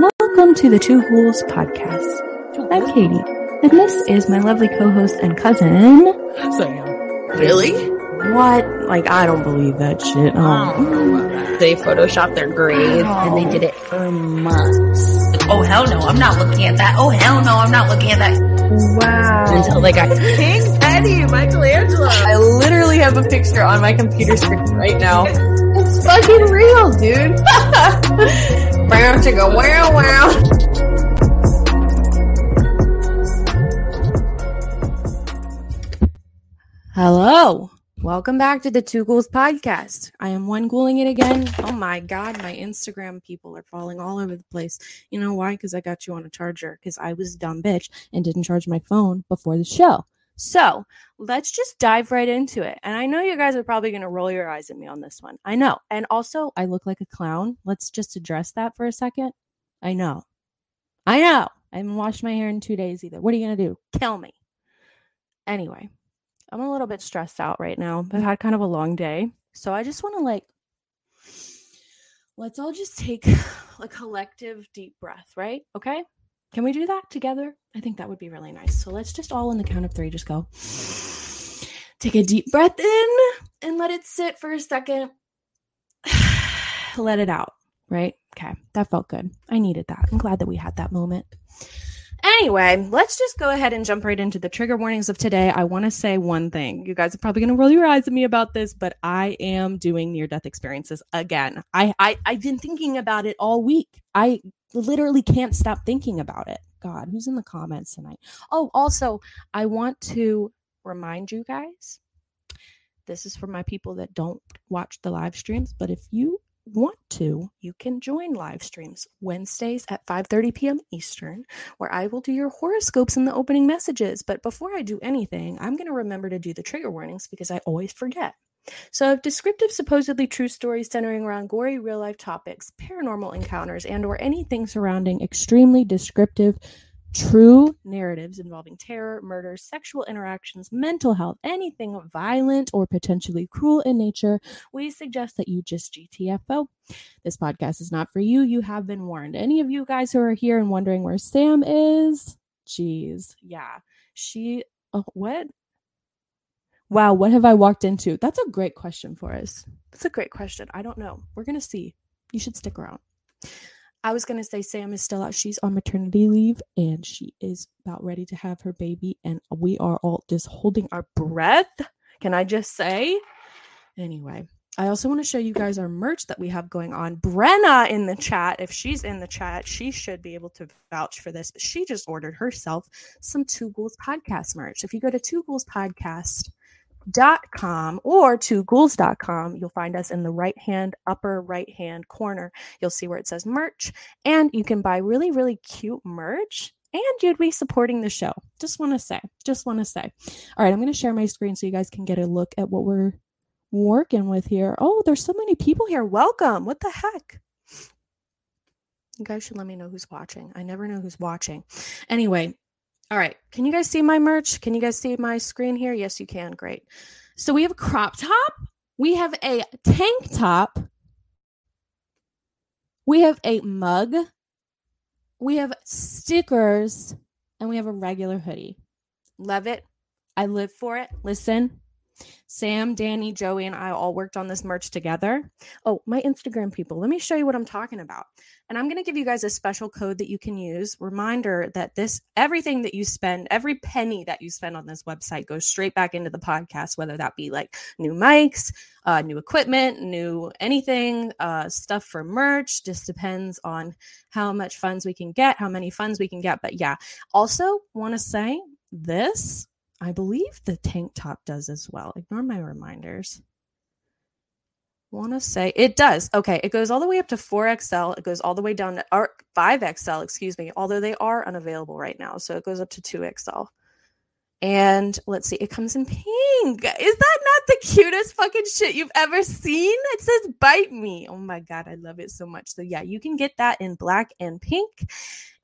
Welcome to the Two Ghouls podcast. I'm Katie, and this is my lovely co-host and cousin. Sam. Really? What? Like, I don't believe that shit. I Oh. about that. They photoshopped their grave and they did it for months Oh hell no, I'm not looking at that. Oh hell no, I'm not looking at that. Wow. until they got King Eddie, Michelangelo. I literally have a picture on my computer screen right now. It's fucking real, dude. Brown to go wow wow. Hello. Welcome back to the Two Ghouls podcast. I am one ghouling it again. Oh my god, my Instagram people are falling all over the place. You know why? Because I got you on a charger. Because I was a dumb bitch and didn't charge my phone before the show. So let's just dive right into it. And I know you guys are probably going to roll your eyes at me on this one. I know. And also, I look like a clown. Let's just address that for a second. I know. I know. I haven't washed my hair in two days either. What are you going to do? Kill me. Anyway, I'm a little bit stressed out right now. I've had kind of a long day. So I just want to like, let's all just take a collective deep breath, right? Okay. Can we do that together? I think that would be really nice. So let's just all on the count of three just go. Take a deep breath in and let it sit for a second. let it out, right? Okay. That felt good. I needed that. I'm glad that we had that moment. Anyway, let's just go ahead and jump right into the trigger warnings of today. I want to say one thing. You guys are probably going to roll your eyes at me about this, but I am doing near death experiences again. I, I I've been thinking about it all week. I literally can't stop thinking about it. God, who's in the comments tonight? Oh, also, I want to remind you guys. This is for my people that don't watch the live streams, but if you want to, you can join live streams Wednesdays at 5:30 p.m. Eastern, where I will do your horoscopes in the opening messages. But before I do anything, I'm going to remember to do the trigger warnings because I always forget. So, if descriptive, supposedly true stories centering around gory real life topics, paranormal encounters, and or anything surrounding extremely descriptive true narratives involving terror, murder, sexual interactions, mental health, anything violent or potentially cruel in nature, we suggest that you just GTFO. This podcast is not for you. You have been warned. Any of you guys who are here and wondering where Sam is, geez, yeah, she, oh, what? Wow, what have I walked into? That's a great question for us. That's a great question. I don't know. We're going to see. You should stick around. I was going to say Sam is still out. She's on maternity leave and she is about ready to have her baby. And we are all just holding our breath. Can I just say? Anyway, I also want to show you guys our merch that we have going on. Brenna in the chat, if she's in the chat, she should be able to vouch for this. But she just ordered herself some Two Ghouls podcast merch. If you go to Two Ghouls Podcast, dot com or to ghouls.com you'll find us in the right hand upper right hand corner. You'll see where it says merch and you can buy really really cute merch and you'd be supporting the show. Just want to say just want to say. All right i'm going to share my screen so you guys can get a look at what we're working with here. Oh there's so many people here. Welcome. What the heck? You guys should let me know who's watching. I never know who's watching. Anyway all right. Can you guys see my merch? Can you guys see my screen here? Yes, you can. Great. So we have a crop top. We have a tank top. We have a mug. We have stickers. And we have a regular hoodie. Love it. I live for it. Listen. Sam, Danny, Joey, and I all worked on this merch together. Oh, my Instagram people, let me show you what I'm talking about. And I'm going to give you guys a special code that you can use. Reminder that this, everything that you spend, every penny that you spend on this website goes straight back into the podcast, whether that be like new mics, uh, new equipment, new anything, uh, stuff for merch. Just depends on how much funds we can get, how many funds we can get. But yeah, also want to say this I believe the tank top does as well. Ignore my reminders. Want to say it does. Okay, it goes all the way up to 4XL. It goes all the way down to or 5XL, excuse me, although they are unavailable right now. So it goes up to 2XL. And let's see, it comes in pink. Is that not the cutest fucking shit you've ever seen? It says bite me. Oh my God, I love it so much. So, yeah, you can get that in black and pink.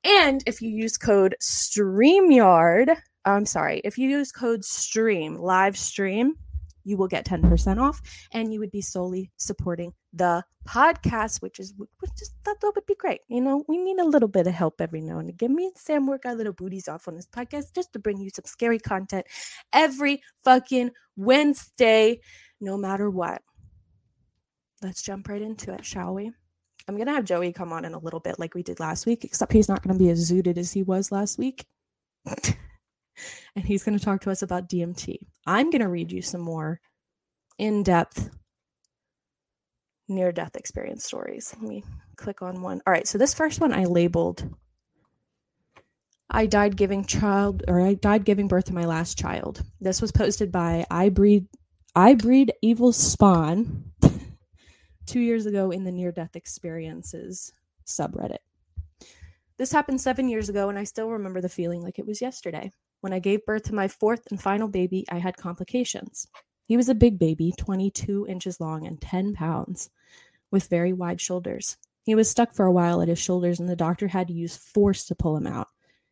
And if you use code STREAMYARD, I'm sorry, if you use code STREAM, live stream, you will get 10% off and you would be solely supporting the podcast, which is which just thought that would be great. You know, we need a little bit of help every now and again. Me and Sam work our little booties off on this podcast just to bring you some scary content every fucking Wednesday, no matter what. Let's jump right into it, shall we? I'm to have Joey come on in a little bit like we did last week, except he's not to be as zooted as he was last week. and he's going to talk to us about DMT. I'm going to read you some more in depth near death experience stories. Let me click on one. All right, so this first one I labeled I died giving child or I died giving birth to my last child. This was posted by I breed I breed evil spawn 2 years ago in the near death experiences subreddit. This happened 7 years ago and I still remember the feeling like it was yesterday. When I gave birth to my fourth and final baby, I had complications. He was a big baby, 22 inches long and 10 pounds, with very wide shoulders. He was stuck for a while at his shoulders, and the doctor had to use force to pull him out.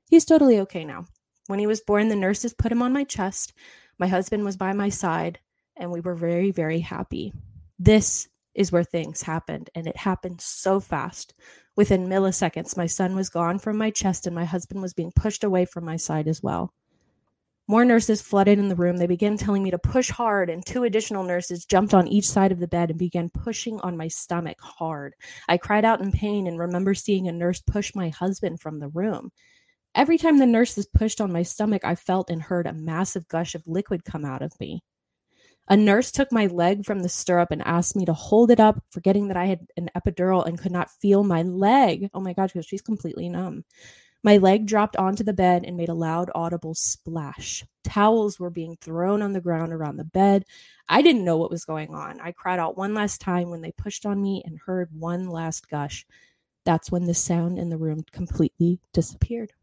He's totally okay now. When he was born, the nurses put him on my chest. My husband was by my side, and we were very, very happy. This is where things happened, and it happened so fast. Within milliseconds, my son was gone from my chest, and my husband was being pushed away from my side as well. More nurses flooded in the room. They began telling me to push hard, and two additional nurses jumped on each side of the bed and began pushing on my stomach hard. I cried out in pain and remember seeing a nurse push my husband from the room. Every time the nurses pushed on my stomach, I felt and heard a massive gush of liquid come out of me. A nurse took my leg from the stirrup and asked me to hold it up, forgetting that I had an epidural and could not feel my leg. Oh my gosh, because she's completely numb. My leg dropped onto the bed and made a loud, audible splash. Towels were being thrown on the ground around the bed. I didn't know what was going on. I cried out one last time when they pushed on me and heard one last gush. That's when the sound in the room completely disappeared.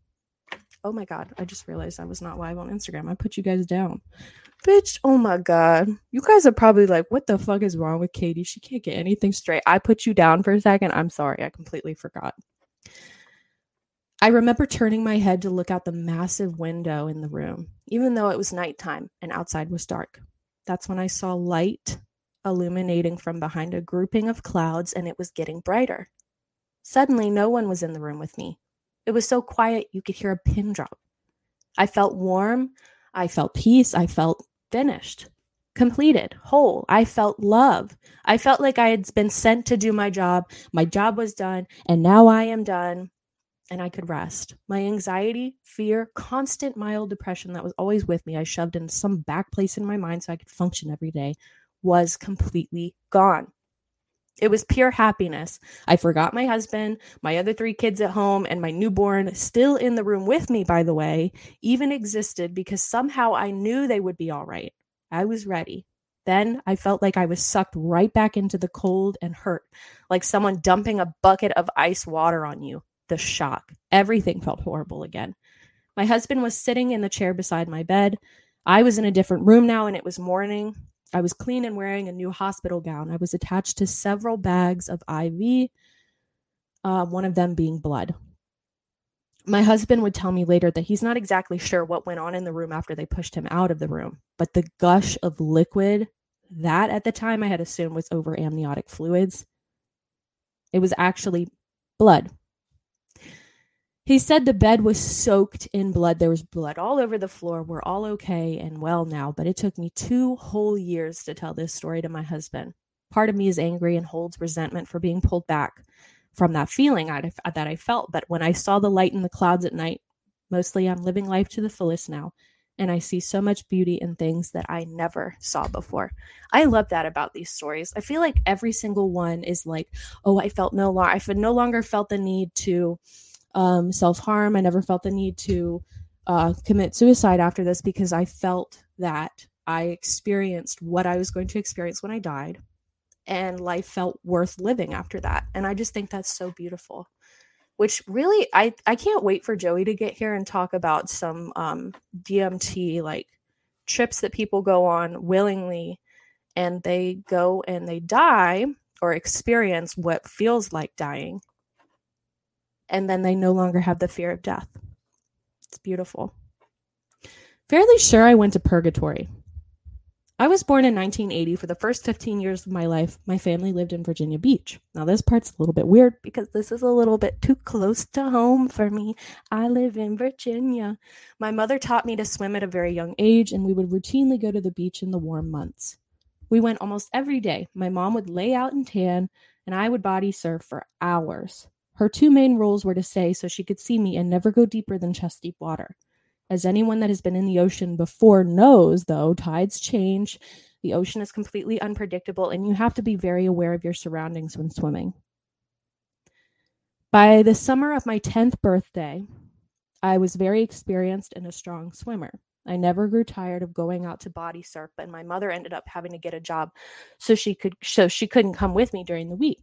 Oh my God. I just realized I was not live on Instagram. I put you guys down. Bitch, oh my God. You guys are probably like, what the fuck is wrong with Katie? She can't get anything straight. I put you down for a second. I'm sorry. I completely forgot. I remember turning my head to look out the massive window in the room, even though it was nighttime and outside was dark. That's when I saw light illuminating from behind a grouping of clouds and it was getting brighter. Suddenly, no one was in the room with me. It was so quiet you could hear a pin drop. I felt warm. I felt peace. I felt finished, completed, whole. I felt love. I felt like I had been sent to do my job. My job was done, and now I am done and I could rest. My anxiety, fear, constant mild depression that was always with me, I shoved in some back place in my mind so I could function every day, was completely gone. It was pure happiness. I forgot my husband, my other three kids at home, and my newborn, still in the room with me, by the way, even existed because somehow I knew they would be all right. I was ready. Then I felt like I was sucked right back into the cold and hurt, like someone dumping a bucket of ice water on you the shock. Everything felt horrible again. My husband was sitting in the chair beside my bed. I was in a different room now and it was morning. I was clean and wearing a new hospital gown. I was attached to several bags of IV, uh, one of them being blood. My husband would tell me later that he's not exactly sure what went on in the room after they pushed him out of the room, but the gush of liquid that at the time I had assumed was over amniotic fluids, it was actually blood he said the bed was soaked in blood. There was blood all over the floor. We're all okay and well now, but it took me two whole years to tell this story to my husband. Part of me is angry and holds resentment for being pulled back from that feeling I, that I felt. But when I saw the light in the clouds at night, mostly I'm living life to the fullest now. And I see so much beauty in things that I never saw before. I love that about these stories. I feel like every single one is like, oh, I felt no longer, I no longer felt the need to, um, self harm. I never felt the need to uh, commit suicide after this because I felt that I experienced what I was going to experience when I died, and life felt worth living after that. And I just think that's so beautiful. Which really, I I can't wait for Joey to get here and talk about some um, DMT like trips that people go on willingly, and they go and they die or experience what feels like dying and then they no longer have the fear of death. It's beautiful. Fairly sure I went to purgatory. I was born in 1980. For the first 15 years of my life, my family lived in Virginia Beach. Now, this part's a little bit weird because this is a little bit too close to home for me. I live in Virginia. My mother taught me to swim at a very young age, and we would routinely go to the beach in the warm months. We went almost every day. My mom would lay out and tan, and I would body surf for hours. Her two main rules were to stay so she could see me and never go deeper than chest deep water. As anyone that has been in the ocean before knows, though, tides change. The ocean is completely unpredictable, and you have to be very aware of your surroundings when swimming. By the summer of my 10th birthday, I was very experienced and a strong swimmer. I never grew tired of going out to body surf, and my mother ended up having to get a job so she could so she couldn't come with me during the week.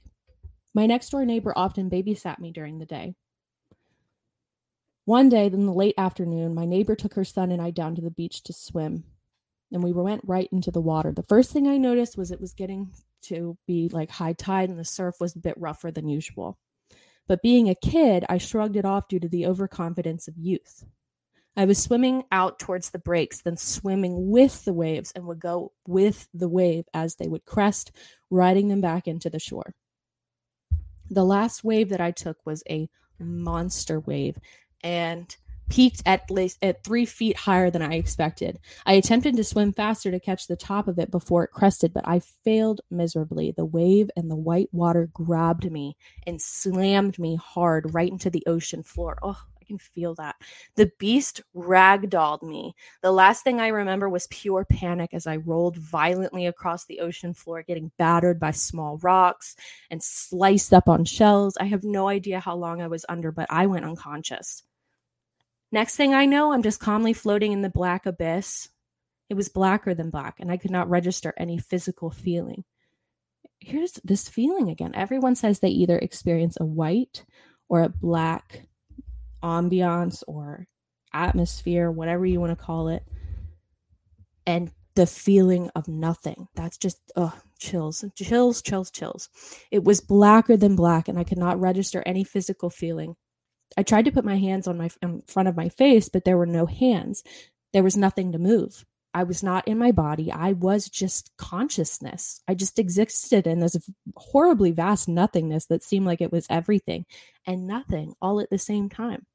My next door neighbor often babysat me during the day. One day, in the late afternoon, my neighbor took her son and I down to the beach to swim. And we went right into the water. The first thing I noticed was it was getting to be like high tide and the surf was a bit rougher than usual. But being a kid, I shrugged it off due to the overconfidence of youth. I was swimming out towards the breaks, then swimming with the waves and would go with the wave as they would crest, riding them back into the shore. The last wave that I took was a monster wave and peaked at least at three feet higher than I expected. I attempted to swim faster to catch the top of it before it crested, but I failed miserably. The wave and the white water grabbed me and slammed me hard right into the ocean floor. Oh, can feel that. The beast ragdolled me. The last thing I remember was pure panic as I rolled violently across the ocean floor, getting battered by small rocks and sliced up on shells. I have no idea how long I was under, but I went unconscious. Next thing I know, I'm just calmly floating in the black abyss. It was blacker than black, and I could not register any physical feeling. Here's this feeling again. Everyone says they either experience a white or a black ambiance or atmosphere, whatever you want to call it. And the feeling of nothing. That's just oh, chills, chills, chills, chills. It was blacker than black, and I could not register any physical feeling. I tried to put my hands on my in front of my face, but there were no hands. There was nothing to move. I was not in my body. I was just consciousness. I just existed in this horribly vast nothingness that seemed like it was everything and nothing all at the same time.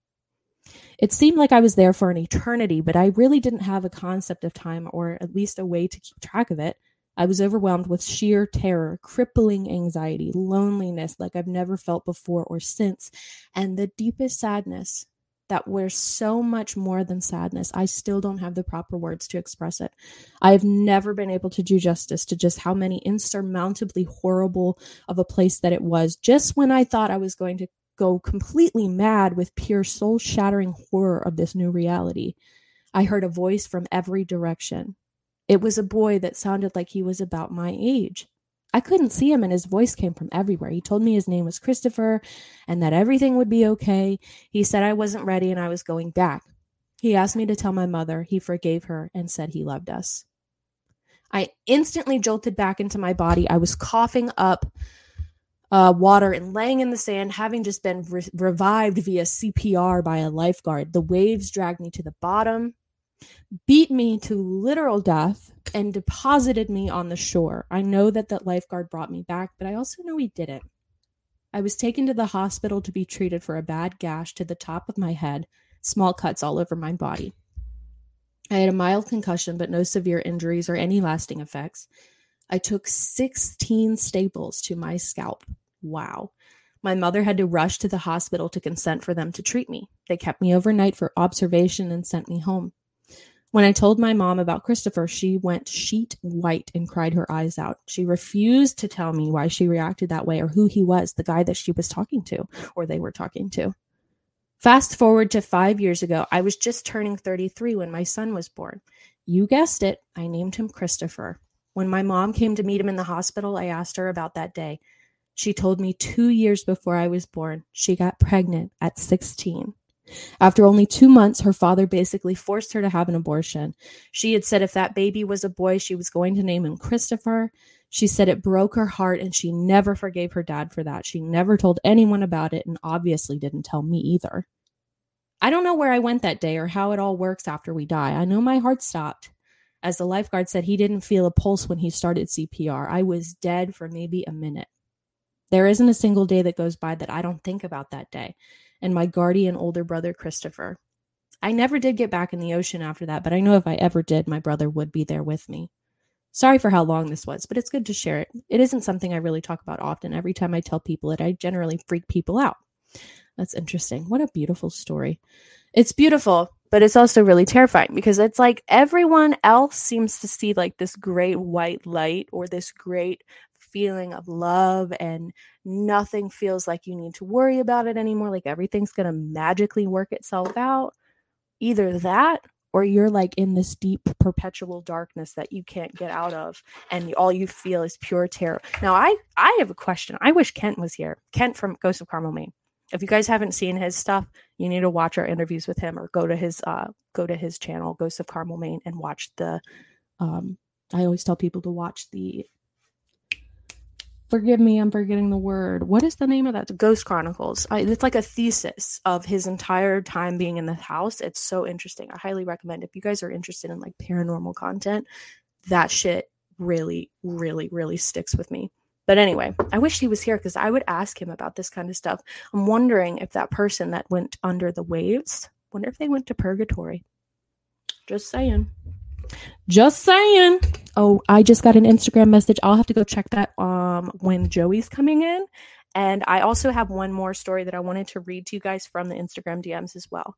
It seemed like I was there for an eternity, but I really didn't have a concept of time or at least a way to keep track of it. I was overwhelmed with sheer terror, crippling anxiety, loneliness like I've never felt before or since, and the deepest sadness that wears so much more than sadness. I still don't have the proper words to express it. I have never been able to do justice to just how many insurmountably horrible of a place that it was just when I thought I was going to go completely mad with pure soul shattering horror of this new reality. I heard a voice from every direction. It was a boy that sounded like he was about my age. I couldn't see him, and his voice came from everywhere. He told me his name was Christopher and that everything would be okay. He said I wasn't ready and I was going back. He asked me to tell my mother he forgave her and said he loved us. I instantly jolted back into my body. I was coughing up uh, water and laying in the sand, having just been re- revived via CPR by a lifeguard. The waves dragged me to the bottom beat me to literal death and deposited me on the shore. I know that that lifeguard brought me back, but I also know he didn't. I was taken to the hospital to be treated for a bad gash to the top of my head, small cuts all over my body. I had a mild concussion, but no severe injuries or any lasting effects. I took 16 staples to my scalp. Wow. My mother had to rush to the hospital to consent for them to treat me. They kept me overnight for observation and sent me home. When I told my mom about Christopher, she went sheet white and cried her eyes out. She refused to tell me why she reacted that way or who he was, the guy that she was talking to or they were talking to. Fast forward to five years ago, I was just turning 33 when my son was born. You guessed it, I named him Christopher. When my mom came to meet him in the hospital, I asked her about that day. She told me two years before I was born, she got pregnant at 16. After only two months, her father basically forced her to have an abortion. She had said if that baby was a boy, she was going to name him Christopher. She said it broke her heart and she never forgave her dad for that. She never told anyone about it and obviously didn't tell me either. I don't know where I went that day or how it all works after we die. I know my heart stopped. As the lifeguard said, he didn't feel a pulse when he started CPR. I was dead for maybe a minute. There isn't a single day that goes by that I don't think about that day and my guardian older brother, Christopher. I never did get back in the ocean after that, but I know if I ever did, my brother would be there with me. Sorry for how long this was, but it's good to share it. It isn't something I really talk about often. Every time I tell people it, I generally freak people out. That's interesting. What a beautiful story. It's beautiful, but it's also really terrifying because it's like everyone else seems to see like this great white light or this great feeling of love and nothing feels like you need to worry about it anymore like everything's going to magically work itself out either that or you're like in this deep perpetual darkness that you can't get out of and all you feel is pure terror. Now i i have a question. I wish kent was here. Kent from ghost of carmel maine. If you guys haven't seen his stuff you need to watch our interviews with him or go to his uh go to his channel ghost of carmel maine and watch the um i always tell people to watch the forgive me i'm forgetting the word. What is the name of that? Ghost chronicles. I, it's like a thesis of his entire time being in the house. It's so interesting. I highly recommend if you guys are interested in like paranormal content that shit really really really sticks with me. But anyway i wish he was here because i would ask him about this kind of stuff. I'm wondering if that person that went under the waves wonder if they went to purgatory. Just saying just saying. Oh, I just got an Instagram message. I'll have to go check that um when Joey's coming in. And I also have one more story that I wanted to read to you guys from the Instagram DMs as well.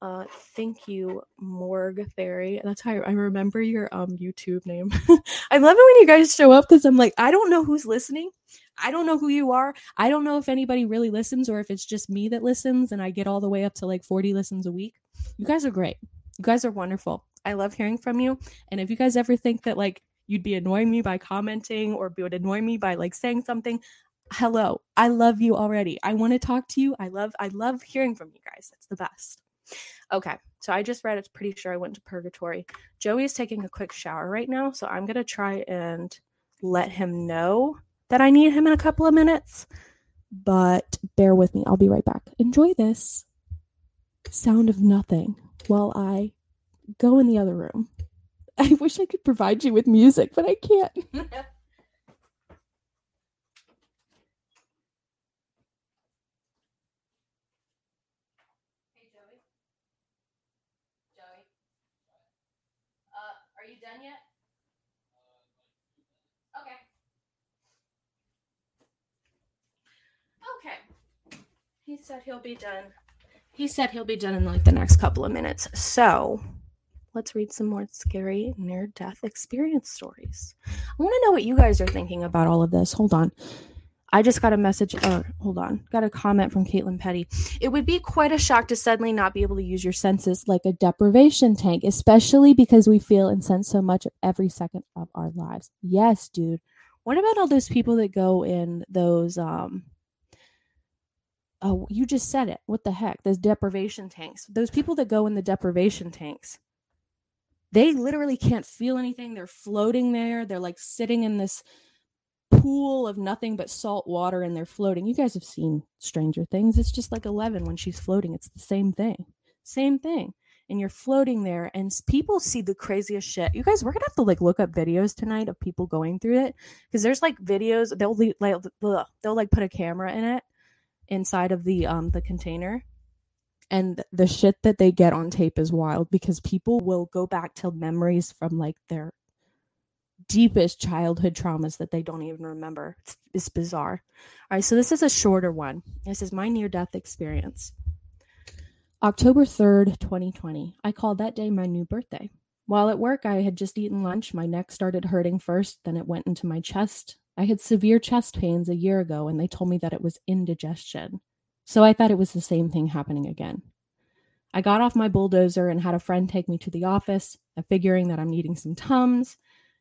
Uh, thank you, Morg Fairy. That's how I remember your um YouTube name. I love it when you guys show up because I'm like, I don't know who's listening. I don't know who you are. I don't know if anybody really listens or if it's just me that listens and I get all the way up to like 40 listens a week. You guys are great. You guys are wonderful. I love hearing from you. And if you guys ever think that like you'd be annoying me by commenting or would annoy me by like saying something, hello. I love you already. I want to talk to you. I love I love hearing from you guys. It's the best. Okay. So I just read it's pretty sure I went to purgatory. Joey is taking a quick shower right now, so I'm going to try and let him know that I need him in a couple of minutes. But bear with me. I'll be right back. Enjoy this sound of nothing while I go in the other room. I wish I could provide you with music, but I can't. Hey Joey. Joey. Uh, are you done yet? Okay. Okay. He said he'll be done. He said he'll be done in like the next couple of minutes. So let's read some more scary near death experience stories. I want to know what you guys are thinking about all of this. Hold on. I just got a message. Uh, hold on. Got a comment from Caitlin Petty. It would be quite a shock to suddenly not be able to use your senses like a deprivation tank, especially because we feel and sense so much every second of our lives. Yes, dude. What about all those people that go in those um Oh, you just said it. What the heck? Those deprivation tanks. Those people that go in the deprivation tanks they literally can't feel anything. They're floating there. They're like sitting in this pool of nothing but salt water and they're floating. You guys have seen Stranger Things. It's just like 11 when she's floating. It's the same thing. Same thing. And you're floating there and people see the craziest shit. You guys, we're going to have to like look up videos tonight of people going through it because there's like videos they'll like they'll like put a camera in it inside of the um the container and the shit that they get on tape is wild because people will go back to memories from like their deepest childhood traumas that they don't even remember. It's, it's bizarre. All right, so this is a shorter one. This is my near death experience. October 3rd, 2020. I called that day my new birthday. While at work, I had just eaten lunch. My neck started hurting first, then it went into my chest. I had severe chest pains a year ago, and they told me that it was indigestion. So I thought it was the same thing happening again. I got off my bulldozer and had a friend take me to the office, figuring that I'm needing some Tums.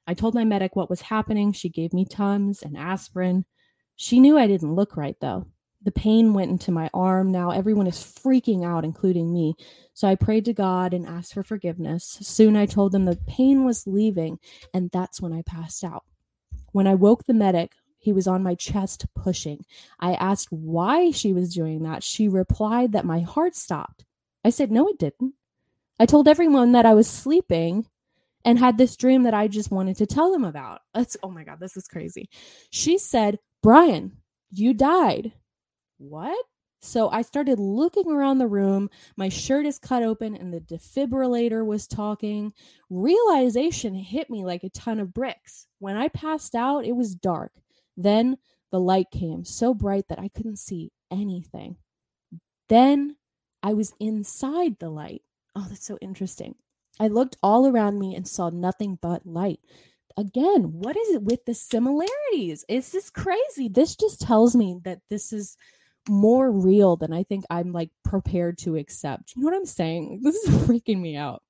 I told my medic what was happening. She gave me Tums and aspirin. She knew I didn't look right, though. The pain went into my arm. Now everyone is freaking out, including me. So I prayed to God and asked for forgiveness. Soon I told them the pain was leaving, and that's when I passed out. When I woke the medic, he was on my chest pushing. I asked why she was doing that. She replied that my heart stopped. I said, No, it didn't. I told everyone that I was sleeping and had this dream that I just wanted to tell them about. That's oh my god, this is crazy. She said, "Brian, you died." What? So I started looking around the room. My shirt is cut open and the defibrillator was talking. Realization hit me like a ton of bricks. When I passed out, it was dark. Then the light came so bright that I couldn't see anything. Then I was inside the light. Oh, that's so interesting. I looked all around me and saw nothing but light. Again, what is it with the similarities? Is this crazy? This just tells me that this is more real than I think I'm like prepared to accept. You know what I'm saying? This is freaking me out.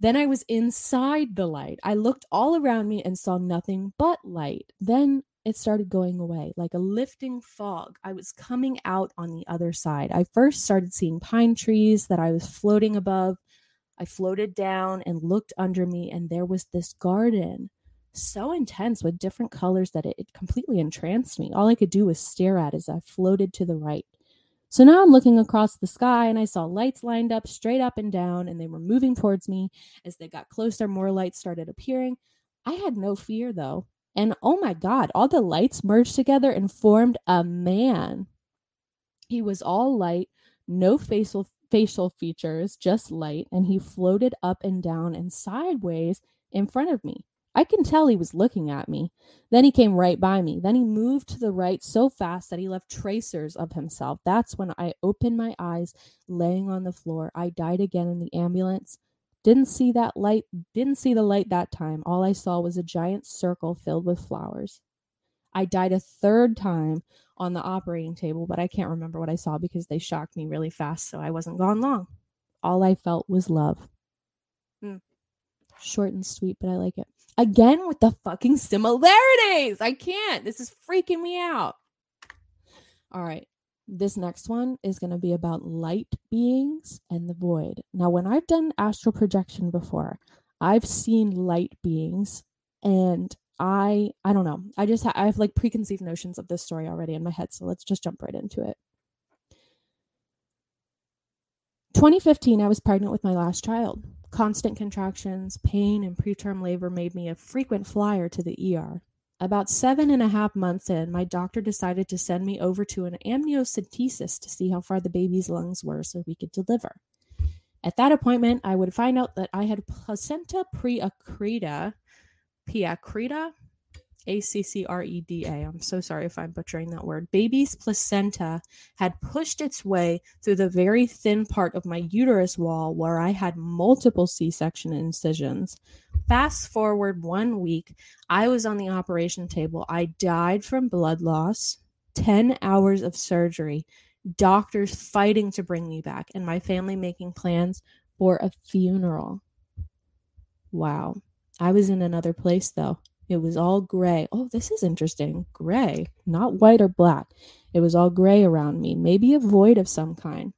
Then I was inside the light. I looked all around me and saw nothing but light. Then it started going away like a lifting fog. I was coming out on the other side. I first started seeing pine trees that I was floating above. I floated down and looked under me, and there was this garden so intense with different colors that it, it, completely entranced me. All I could do was stare at as I floated to the right. So now I'm looking across the sky and I saw lights lined up straight up and down, and they were moving towards me. As they got closer, more lights started appearing. I had no fear though. And oh my God, all the lights merged together and formed a man. He was all light, no facial facial features, just light, and he floated up and down and sideways in front of me. I can tell he was looking at me. Then he came right by me. Then he moved to the right so fast that he left tracers of himself. That's when I opened my eyes, laying on the floor. I died again in the ambulance. Didn't see that light, didn't see the light that time. All I saw was a giant circle filled with flowers. I died a third time on the operating table, but I can't remember what I saw because they shocked me really fast, so I wasn't gone long. All I felt was love. Hmm. Short and sweet, but I like it. Again with the fucking similarities. I can't. This is freaking me out. All right. This next one is going to be about light beings and the void. Now, when I've done astral projection before, I've seen light beings and I I don't know. I just ha- I have like preconceived notions of this story already in my head, so let's just jump right into it. 2015 I was pregnant with my last child. Constant contractions, pain, and preterm labor made me a frequent flyer to the ER. About seven and a half months in, my doctor decided to send me over to an amniocentesis to see how far the baby's lungs were so we could deliver. At that appointment, I would find out that I had placenta preacrita, piacrita, a C C R E D A. I'm so sorry if I'm butchering that word. Baby's placenta had pushed its way through the very thin part of my uterus wall where I had multiple C section incisions. Fast forward one week, I was on the operation table. I died from blood loss, 10 hours of surgery, doctors fighting to bring me back, and my family making plans for a funeral. Wow. I was in another place though. It was all gray. Oh, this is interesting. Gray, not white or black. It was all gray around me, maybe a void of some kind.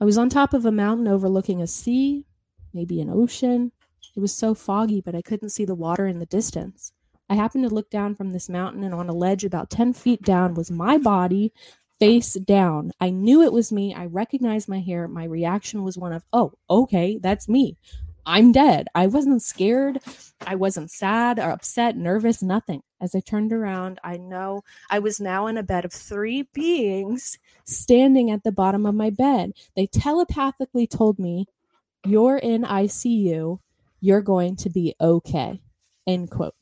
I was on top of a mountain overlooking a sea, maybe an ocean. It was so foggy, but I couldn't see the water in the distance. I happened to look down from this mountain, and on a ledge about 10 feet down was my body face down. I knew it was me. I recognized my hair. My reaction was one of, oh, okay, that's me. I'm dead. I wasn't scared. I wasn't sad or upset, nervous, nothing. As I turned around, I know I was now in a bed of three beings standing at the bottom of my bed. They telepathically told me, You're in ICU. You're going to be okay. End quote.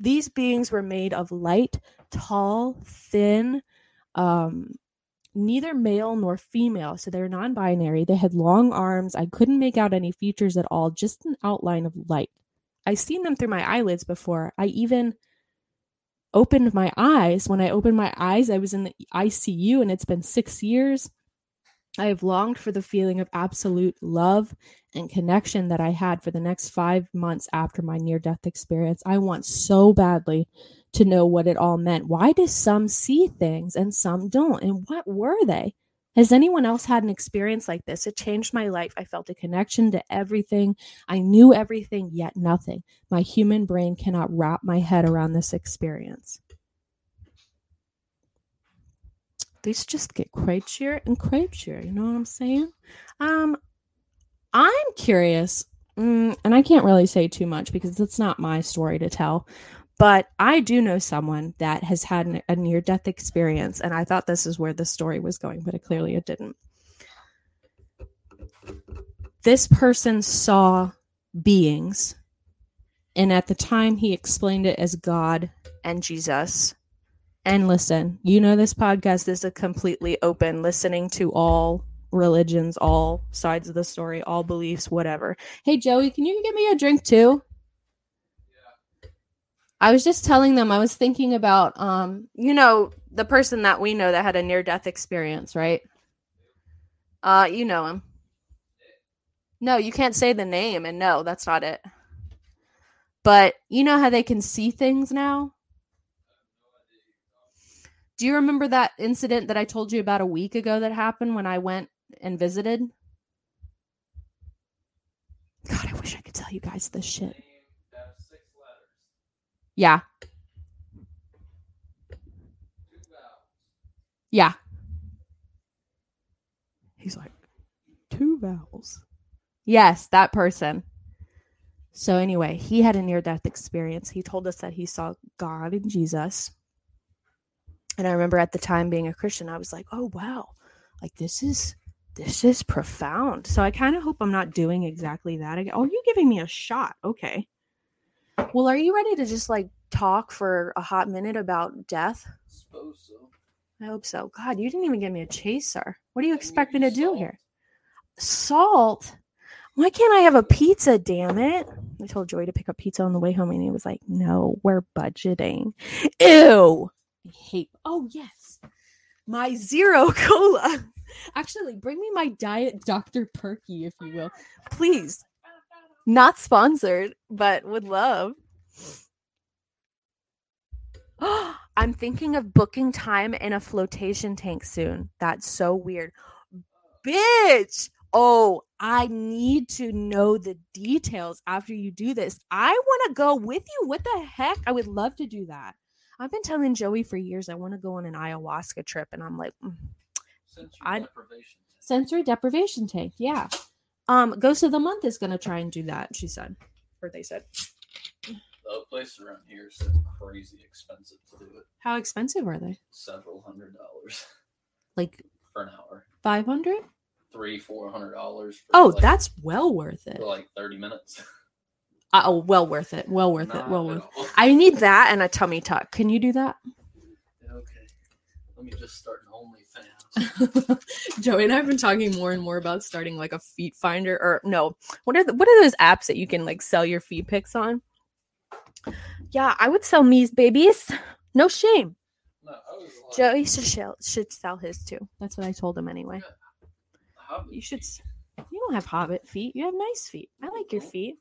These beings were made of light, tall, thin, um, neither male nor female, so they're non binary. They had long arms. I couldn't make out any features at all, just an outline of light. I've seen them through my eyelids before. I even opened my eyes. When I opened my eyes, I was in the ICU and it's been six years. I have longed for the feeling of absolute love and connection that I had for the next five months after my near death experience. I want so badly to know what it all meant. Why do some see things and some don't? And what were they? Has anyone else had an experience like this? It changed my life. I felt a connection to everything. I knew everything, yet nothing. My human brain cannot wrap my head around this experience. These just get crazier and crazier. You know what I'm saying? Um, I'm curious mm, and I can't really say too much because it's not my story to tell. But I do know someone that has had an, a near death experience, and I thought this is where the story was going, but it clearly it didn't. This person saw beings, and at the time he explained it as God and Jesus. And listen, you know, this podcast is a completely open listening to all religions, all sides of the story, all beliefs, whatever. Hey, Joey, can you get me a drink too? I was just telling them I was thinking about um you know the person that we know that had a near death experience, right? Uh you know him. No, you can't say the name and no, that's not it. But you know how they can see things now? Do you remember that incident that I told you about a week ago that happened when I went and visited? God, I wish I could tell you guys this shit. Yeah. Yeah. He's like, two vowels. Yes, that person. So, anyway, he had a near death experience. He told us that he saw God and Jesus. And I remember at the time being a Christian, I was like, oh, wow, like this is. This is profound. So I kind of hope I'm not doing exactly that again. Oh, you're giving me a shot. Okay. Well, are you ready to just like talk for a hot minute about death? Suppose so. I hope so. God, you didn't even give me a chaser. What do you expect me to do here? Salt? Why can't I have a pizza, damn it? I told Joey to pick up pizza on the way home and he was like, no, we're budgeting. Ew. I hate. Oh, yes. My zero cola. Actually, bring me my diet Dr. Perky, if you will. Please. Not sponsored, but would love. I'm thinking of booking time in a flotation tank soon. That's so weird. Bitch. Oh, I need to know the details after you do this. I want to go with you. What the heck? I would love to do that. I've been telling Joey for years I want to go on an ayahuasca trip, and I'm like, mm, Sensory I- deprivation. sensory deprivation tank. Yeah. Um, Ghost of the Month is gonna try and do that. She said, or they said. The place around here is crazy expensive to do it. How expensive are they? Several hundred dollars Like for an hour. five hundred? Three, four hundred dollars. Oh, like, that's well worth it. for like thirty minutes. Uh, oh, well worth it. Well worth it. Well worth. all. I need that and a tummy tuck. Can you do that? Okay. Let me just start an OnlyFans. Joey and I have been talking more and more about starting like a feet finder or no. What are the, what are those apps that you can like sell your feet pics on? Yeah, I would sell me's babies. No shame. no, I was Joey should sell, should sell his too. That's what I told him anyway. Hobbit You should. You don't have hobbit feet. You have nice feet. I like your feet.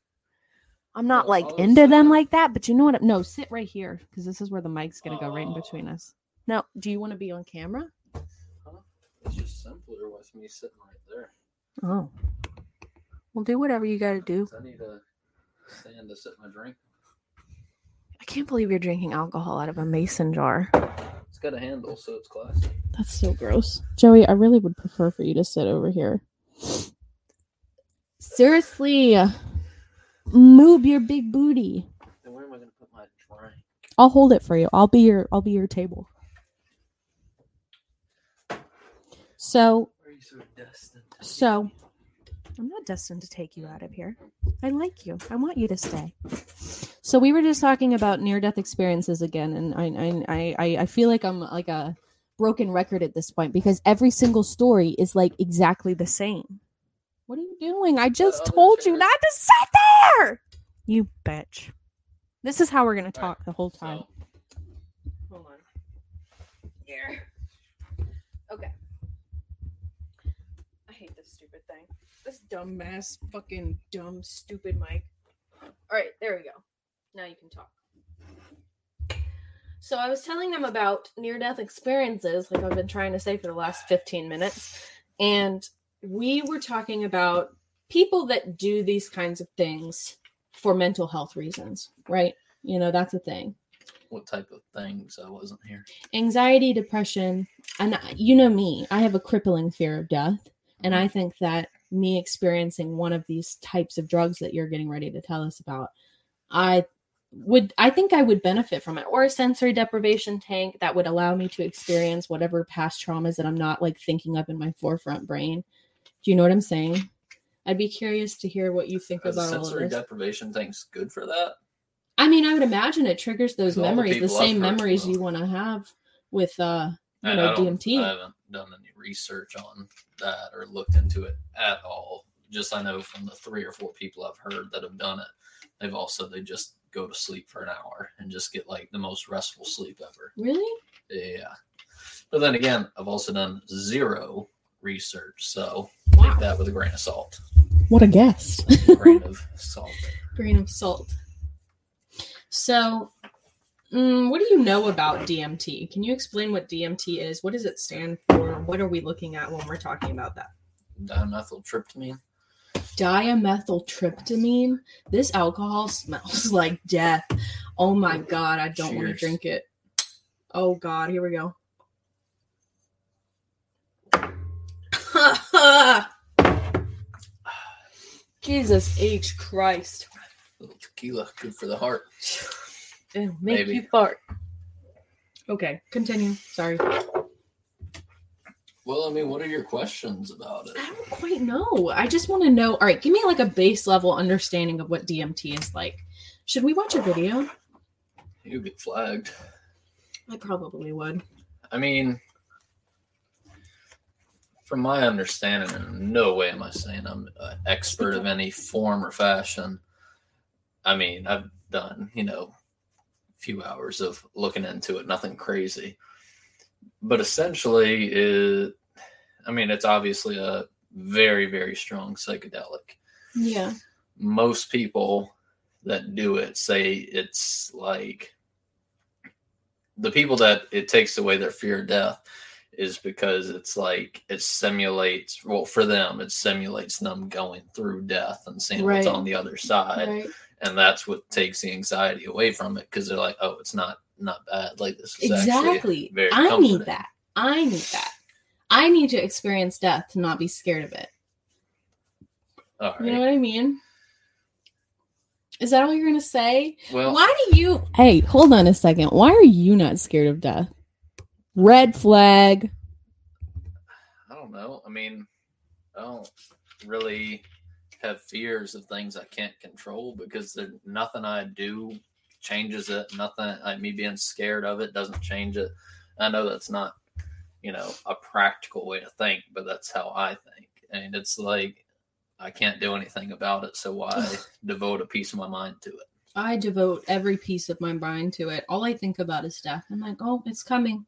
I'm not Well, like into them saying- like that, but you know what? No, sit right here because this is where the mic's gonna go right in between us. Now, do you want to be on camera? It's just simpler with me sitting right there. Oh, well, do whatever you got to do. I need a stand to sit my drink. I can't believe you're drinking alcohol out of a mason jar. It's got a handle, so it's classy. That's so gross. Joey, I really would prefer for you to sit over here. Seriously, move your big booty. Then where am I going to put my drink? I'll hold it for you. I'll be your I'll be your table. So, so destined? to So- be? I'm not destined to take you out of here. I like you. I want you to stay. So we were just talking about near death experiences again, and I I I I feel like I'm like a broken record at this point because every single story is like exactly the same. What are you doing? I just told you not to sit there. You bitch. This is how we're gonna All right, talk the whole time. So, Hold on. Here. Okay. I hate this stupid thing. This dumbass, fucking dumb, stupid mic. All right, there we go. Now you can talk. So I was telling them about near death experiences, like I've been trying to say for the last 15 minutes. And we were talking about people that do these kinds of things for mental health reasons, right? You know, that's a thing. what type of things? I wasn't here. anxiety, depression, and you know me, I have a crippling fear of death. And mm-hmm. I think that me experiencing one of these types of drugs that you're getting ready to tell us about, I would I think I would benefit from it or a sensory deprivation tank that would allow me to experience whatever past traumas that I'm not like thinking up in my forefront brain. Do you know what I'm saying? I'd be curious to hear what you think Is a about all of sensory this. deprivation tank's good for that? I mean, I would imagine it triggers those All the memories, the, same memories you want to have with uh you know I DMT. I haven't done any research on that or looked into it at all. Just I know from the three or four people I've heard that have done it, they've all said they just go to sleep for an hour and just get like the most restful sleep ever. Really? Yeah. But then again, I've also done zero research, so Wow. take that with a grain of salt. What a guess. grain of salt. Grain of salt. So, mm, what do you know about DMT? Can you explain what DMT is? What does it stand for? What are we looking at when we're talking about that? Dimethyltryptamine. Dimethyltryptamine. This alcohol smells like death. Oh my god, I don't want to drink it. Oh god, here we go. Jesus H Christ. little tequila, good for the heart. It'll make Maybe. you fart. Okay, continue. Sorry. Well, I mean, what are your questions about it? I don't quite know. I just want to know. All right, give me like a base level understanding of what DMT is like. Should we watch a video? You get flagged. I probably would. I mean, from my understanding, in no way am I saying I'm an expert of any form or fashion. I mean, I've done, you know, a few hours of looking into it, nothing crazy. But essentially, it, I mean, it's obviously a very, very strong psychedelic. Yeah. most people that do it say it's like the people that it takes away their fear of death is because it's like it simulates well for them it simulates them going through death and seeing what's on the other side Right. And that's what takes the anxiety away from it because they're like oh it's not not bad like this is Exactly. very I need that. I need that. I need to experience death to not be scared of it. all right You know what I mean? Is that all you're going to say? well Why do you? Hey, hold on a second. Why are you not scared of death? Red flag. I don't know. I mean, I don't really have fears of things I can't control because there nothing I do changes it. Nothing like me being scared of it doesn't change it. I know that's not, you know, a practical way to think, but that's how I think. And it's like I can't do anything about it, so why devote a piece of my mind to it? I devote every piece of my mind to it. All I think about is death. I'm like, oh, it's coming.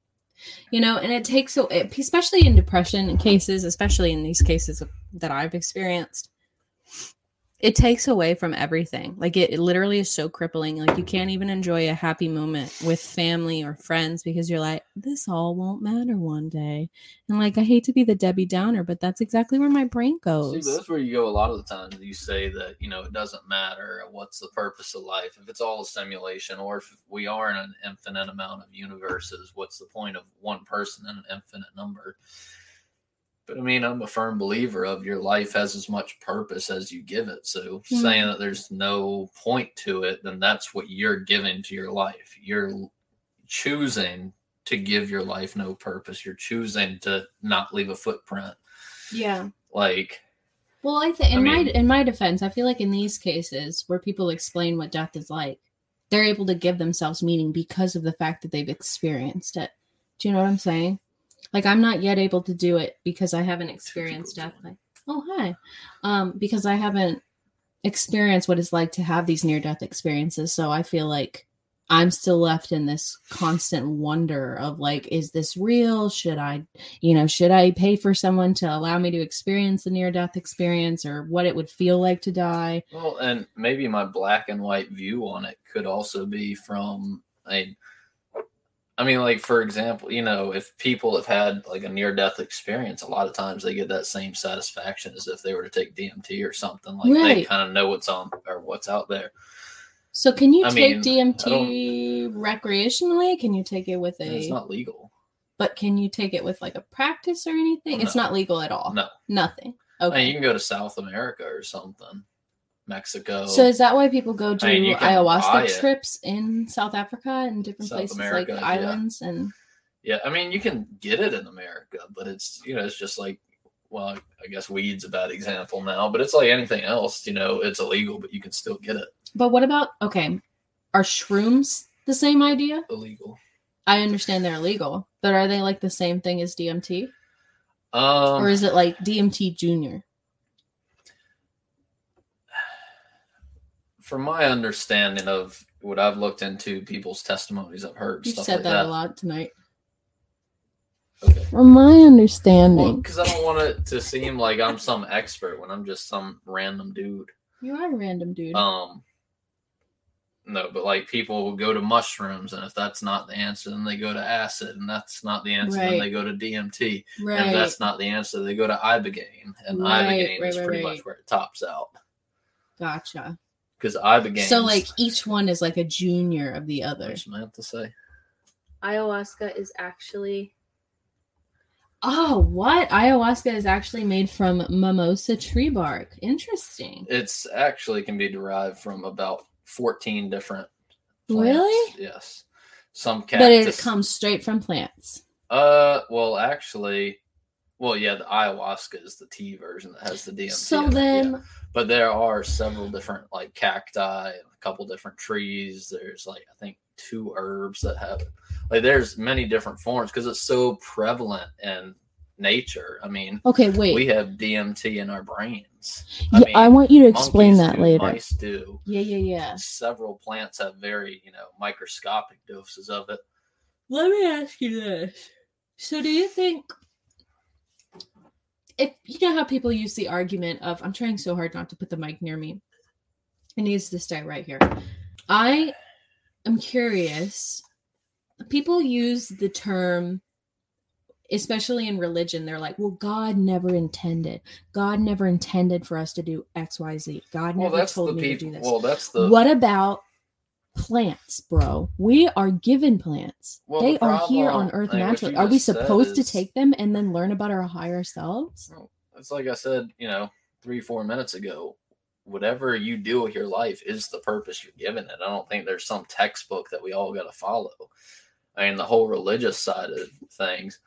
You know, and it takes, so especially in depression cases, especially in these cases that I've experienced, it takes away from everything. Like it, it literally is so crippling. Like you can't even enjoy a happy moment with family or friends because you're like, this all won't matter one day. And like, I hate to be the Debbie Downer, but that's exactly where my brain goes. but that's where you go a lot of the times. You say that, you know, it doesn't matter what's the purpose of life. If it's all a simulation or if we are in an infinite amount of universes, what's the point of one person in an infinite number? But I mean, I'm a firm believer of your life has as much purpose as you give it. So Mhm. saying that there's no point to it, then that's what you're giving to your life. You're choosing to give your life no purpose. You're choosing to not leave a footprint. yeah. Like, Well, I think in I my in my defense, I feel like in these cases where people explain what death is like, they're able to give themselves meaning because of the fact that they've experienced it. Do you know what I'm saying? Like I'm not yet able to do it because I haven't experienced death. Like, oh hi, um, because I haven't experienced what it's like to have these near death experiences. So I feel like I'm still left in this constant wonder of like, is this real? Should I you know, should I pay for someone to allow me to experience the near death experience or what it would feel like to die? Well, and maybe my black and white view on it could also be from a. I mean, like for example, you know, if people have had like a near death experience, a lot of times they get that same satisfaction as if they were to take DMT or something. Like they kind of know what's on or what's out there. So can you I take mean, DMT recreationally? Can you take it with a it's not legal. but can you take it with like a practice or anything? It's not legal at all. No. Nothing. I Okay. mean, you can go to South America or something, Mexico. So is that why people go do I mean, you can buy ayahuasca trips in South Africa and different South places America, like yeah. islands and yeah, I mean, you can get it in America, but it's you know, it's just like, well, I guess weed's a bad example now, but it's like anything else. You know, it's illegal, but you can still get it But what about okay? Are shrooms the same idea? illegal. I understand they're illegal, but are they like the same thing as DMT? Um, or is it like DMT Junior? From my understanding of what I've looked into, people's testimonies, I've heard stuff said like that, that. a lot tonight. Okay. From my understanding, because I don't want it to seem like I'm some expert when I'm just some random dude. you are a random dude. Um, no, but like people will go to mushrooms, and if that's not the answer, then they go to acid, and that's not the answer, Right. then they go to DMT, right. and if that's not the answer, they go to ibogaine, and Right, ibogaine is pretty much where it tops out gotcha. Because ibogaine. So like each one is like a junior of the other. What's meant to say? Ayahuasca is actually Oh, what? Ayahuasca is actually made from mimosa tree bark. Interesting. It's actually can be derived from about 14 different. plants. Really? Yes. Some But it comes straight from plants. Uh, well, actually, well, yeah, the ayahuasca is the tea version that has the DMT. So then yeah. But there are several different like cacti and a couple different trees. There's like I think two herbs that have like there's many different forms because it's so prevalent in nature. I mean, Okay, wait. we have DMT in our brains. yeah, I want you to explain that do, later. Mice do. Yeah, yeah, yeah. Several plants have very, you know, microscopic doses of it. Let me ask you this. So do you think if you know how people use the argument of I'm trying so hard not to put the mic near me. It needs to stay right here. I am curious. People use the term especially in religion they're like well god never intended god never intended for us to do xyz god Well, never told me to do this Well, that's the what about plants, bro? We are given plants. Well, they the are here on Earth like, naturally. Are we supposed to take them and then learn about our higher selves? It's like I said, you know, three, four minutes ago. Whatever you do with your life is the purpose you're given it. I don't think there's some textbook that we all got to follow. I mean, the whole religious side of things.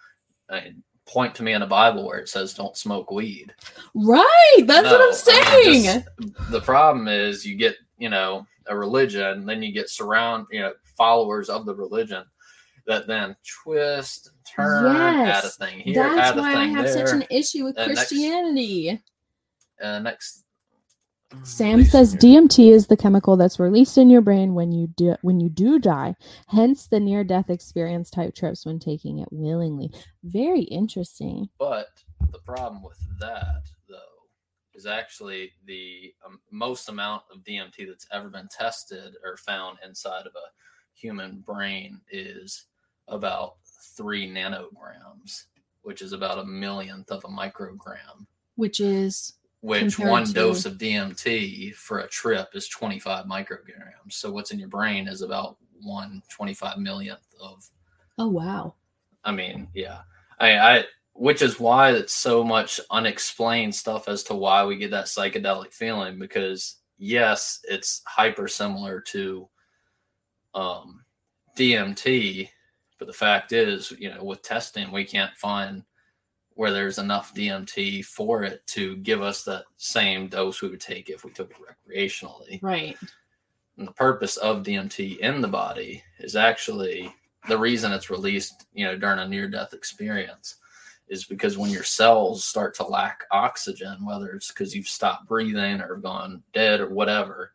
I mean, point to me in the Bible where it says don't smoke weed. Right. That's what I'm saying. just- the problem is you get, you know, a religion, then you get surround, you know, followers of the religion that then twist and turn, add a thing here, That's why I have there. such an issue with and next- Christianity. uh, next. Sam says DMT is the chemical that's released in your brain when you do when you do die. Hence the near death experience type trips when taking it willingly. Very interesting. But the problem with that, is actually the um, most amount of DMT that's ever been tested or found inside of a human brain is about three nanograms, which is about a millionth of a microgram. Which is Which one to- dose of DMT for a trip is 25 micrograms. So what's in your brain is about one 25 millionth of oh wow. I mean, yeah. I, I which is why it's so much unexplained stuff as to why we get that psychedelic feeling because yes, it's hyper similar to um DMT, but the fact is, you know, with testing we can't find where there's enough DMT for it to give us that same dose we would take if we took it recreationally. Right. And the purpose of DMT in the body is actually the reason it's released, you know, during a near death experience is because when your cells start to lack oxygen, whether it's because you've stopped breathing or gone dead or whatever,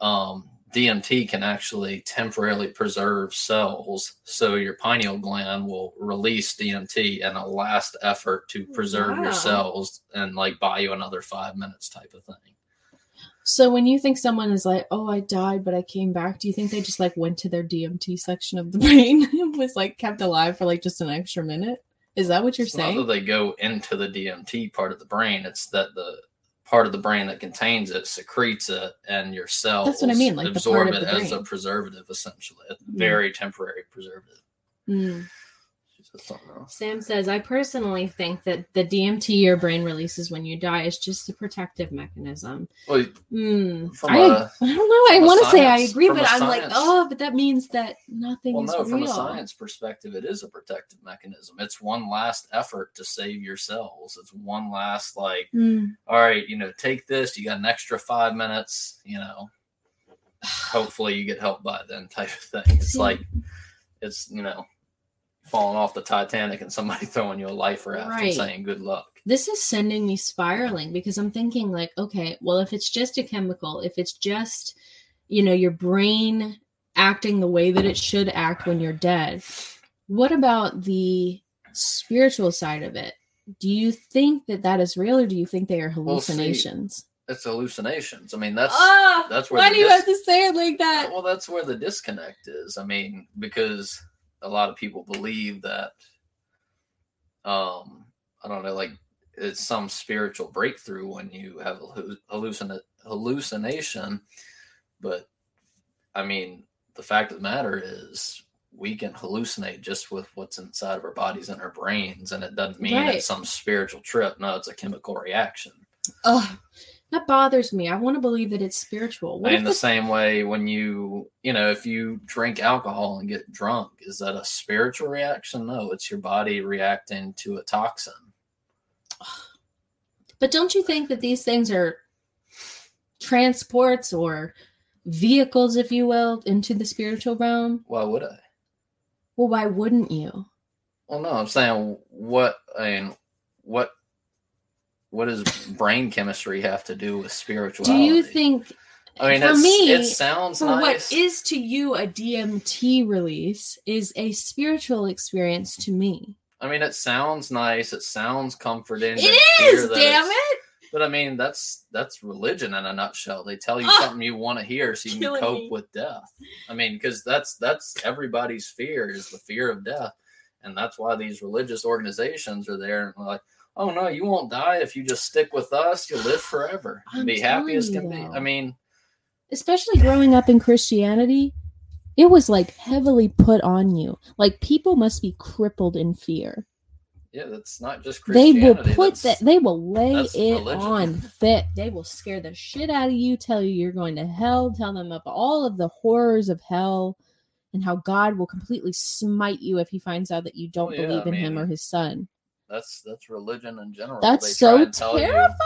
um, DMT can actually temporarily preserve cells. So your pineal gland will release DMT in a last effort to preserve Wow. your cells and like buy you another five minutes type of thing. So when you think someone is like, "Oh, I died, but I came back," do you think they just like went to their DMT section of the brain and was like kept alive for like just an extra minute? Is that what you're It's not saying? that they go into the DMT part of the brain. It's that the part of the brain that contains it secretes it, and your cells That's what I mean, like absorb it as a preservative, essentially, a Mm. very temporary preservative. Mm. That's something else. Sam says, I personally think that the DMT your brain releases when you die is just a protective mechanism. Well. From I, a- I don't know. I want to say I agree, but I'm like, oh, but that means that nothing well, is no, from a science perspective, it is a protective mechanism. It's one last effort to save your cells. It's one last like, Hmm. all right, you know, take this. You got an extra five minutes. You know, hopefully you get help by then, type of thing. It's like, it's you know, falling off the Titanic and somebody throwing you a life raft Right. and saying good luck. this is sending me spiraling because I'm thinking like, okay, well, if it's just a chemical, if it's just, you know, your brain acting the way that it should act when you're dead, what about the spiritual side of it? Do you think that that is real, or do you think they are Well, see, hallucinations? It's hallucinations. I mean, that's Ah, that's where why do you dis- have to say it like that? Well, that's where the disconnect is. I mean, because a lot of people believe that, um, I don't know, like it's some spiritual breakthrough when you have a hallu- hallucina- hallucination. But I mean, the fact of the matter is, we can hallucinate just with what's inside of our bodies and our brains, and it doesn't mean Right. it's some spiritual trip. No, it's a chemical reaction. Ugh, that bothers me. I want to believe that it's spiritual. What in the the- same way when you you know if you drink alcohol and get drunk is that a spiritual reaction no it's your body reacting to a toxin But don't you think that these things are transports or vehicles, if you will, into the spiritual realm? why would i Well, why wouldn't you? well no i'm saying what i mean what what does brain chemistry have to do with spirituality? Do you think, i mean for me, it sounds for nice what is to you a DMT release, is a spiritual experience to me? i mean it sounds nice it sounds comforting It is, damn it! But I mean, that's that's religion in a nutshell. They tell you Ah, something you want to hear so you can cope me. with death. I mean, because that's that's everybody's fear is the fear of death, and that's why these religious organizations are there and like, oh no, you won't die if you just stick with us. You'll live forever, I'm be happy as can you, be. though. I mean, especially growing up in Christianity, it was like heavily put on you. Like people must be crippled in fear. yeah, that's not just Christianity. They will put that's- that they will lay it religion. on thick. They will scare the shit out of you, tell you you're going to hell, tell them of all of the horrors of hell and how God will completely smite you if he finds out that you don't Well, yeah, believe I in him or his son. That's that's religion in general. That's They so and you, terrifying.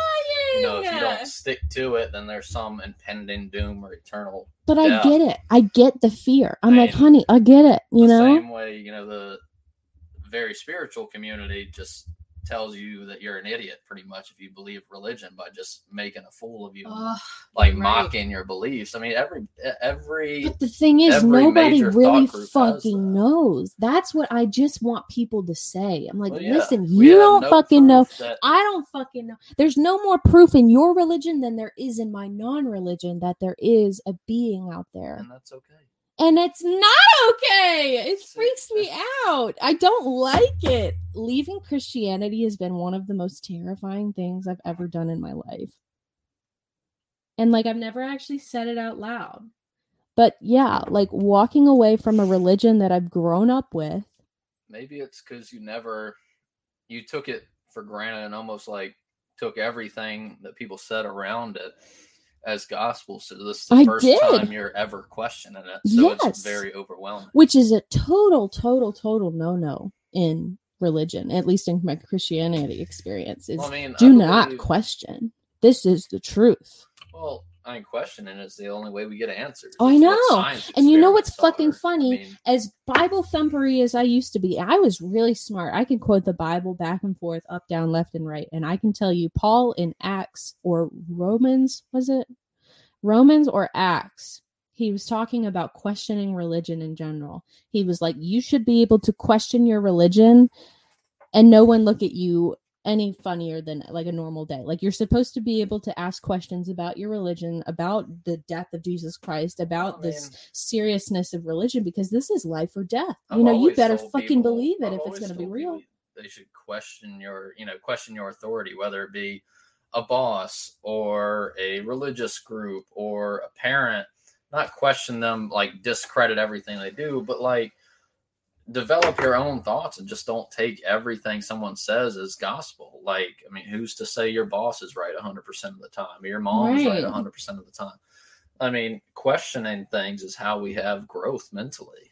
You know, if you don't stick to it, then there's some impending doom or eternal but I get it. I get the fear. I'm I like, honey, I get it. You the know? same way you know the very spiritual community just tells you that you're an idiot pretty much if you believe religion by just making a fool of you like right. mocking your beliefs i mean every every But the thing is, nobody really thought group has fucking that. knows. That's what I just want people to say. I'm like, Well, yeah, listen, you don't no fucking know. that- I don't fucking know. There's no more proof in your religion than there is in my non religion that there is a being out there. and that's okay And it's not okay. It freaks me out. I don't like it. Leaving Christianity has been one of the most terrifying things I've ever done in my life. And like, I've never actually said it out loud. But yeah, like walking away from a religion that I've grown up with. maybe it's because you never you took it for granted and almost like took everything that people said around it as gospel so this is the I first did. time you're ever questioning it so Yes. it's very overwhelming which is a total, total, total no no in religion, at least in my Christianity experience. Is Well, I mean, do not question. This is the truth. Well, I questioning is the only way we get answers. Oh, I know. And you know what's fucking are. funny? I mean, As Bible thumpery as I used to be, I was really smart. I could quote the Bible back and forth, up, down, left, and right. And I can tell you, Paul in Acts or Romans, was it? Romans or Acts? He was talking about questioning religion in general. He was like, you should be able to question your religion and no one look at you any funnier than like a normal day. Like you're supposed to be able to ask questions about your religion, about the death of Jesus Christ, about I this seriousness of religion because this is life or death. I've you know, you better fucking people- believe it I've if it's going to be real. They should question your, you know, question your authority, whether it be a boss or a religious group or a parent. Not question them, like discredit everything they do, but like develop your own thoughts and just don't take everything someone says as gospel. Like, I mean, who's to say your boss is right 100% of the time? Your mom's right, Right. 100% of the time. I mean, questioning things is how we have growth mentally.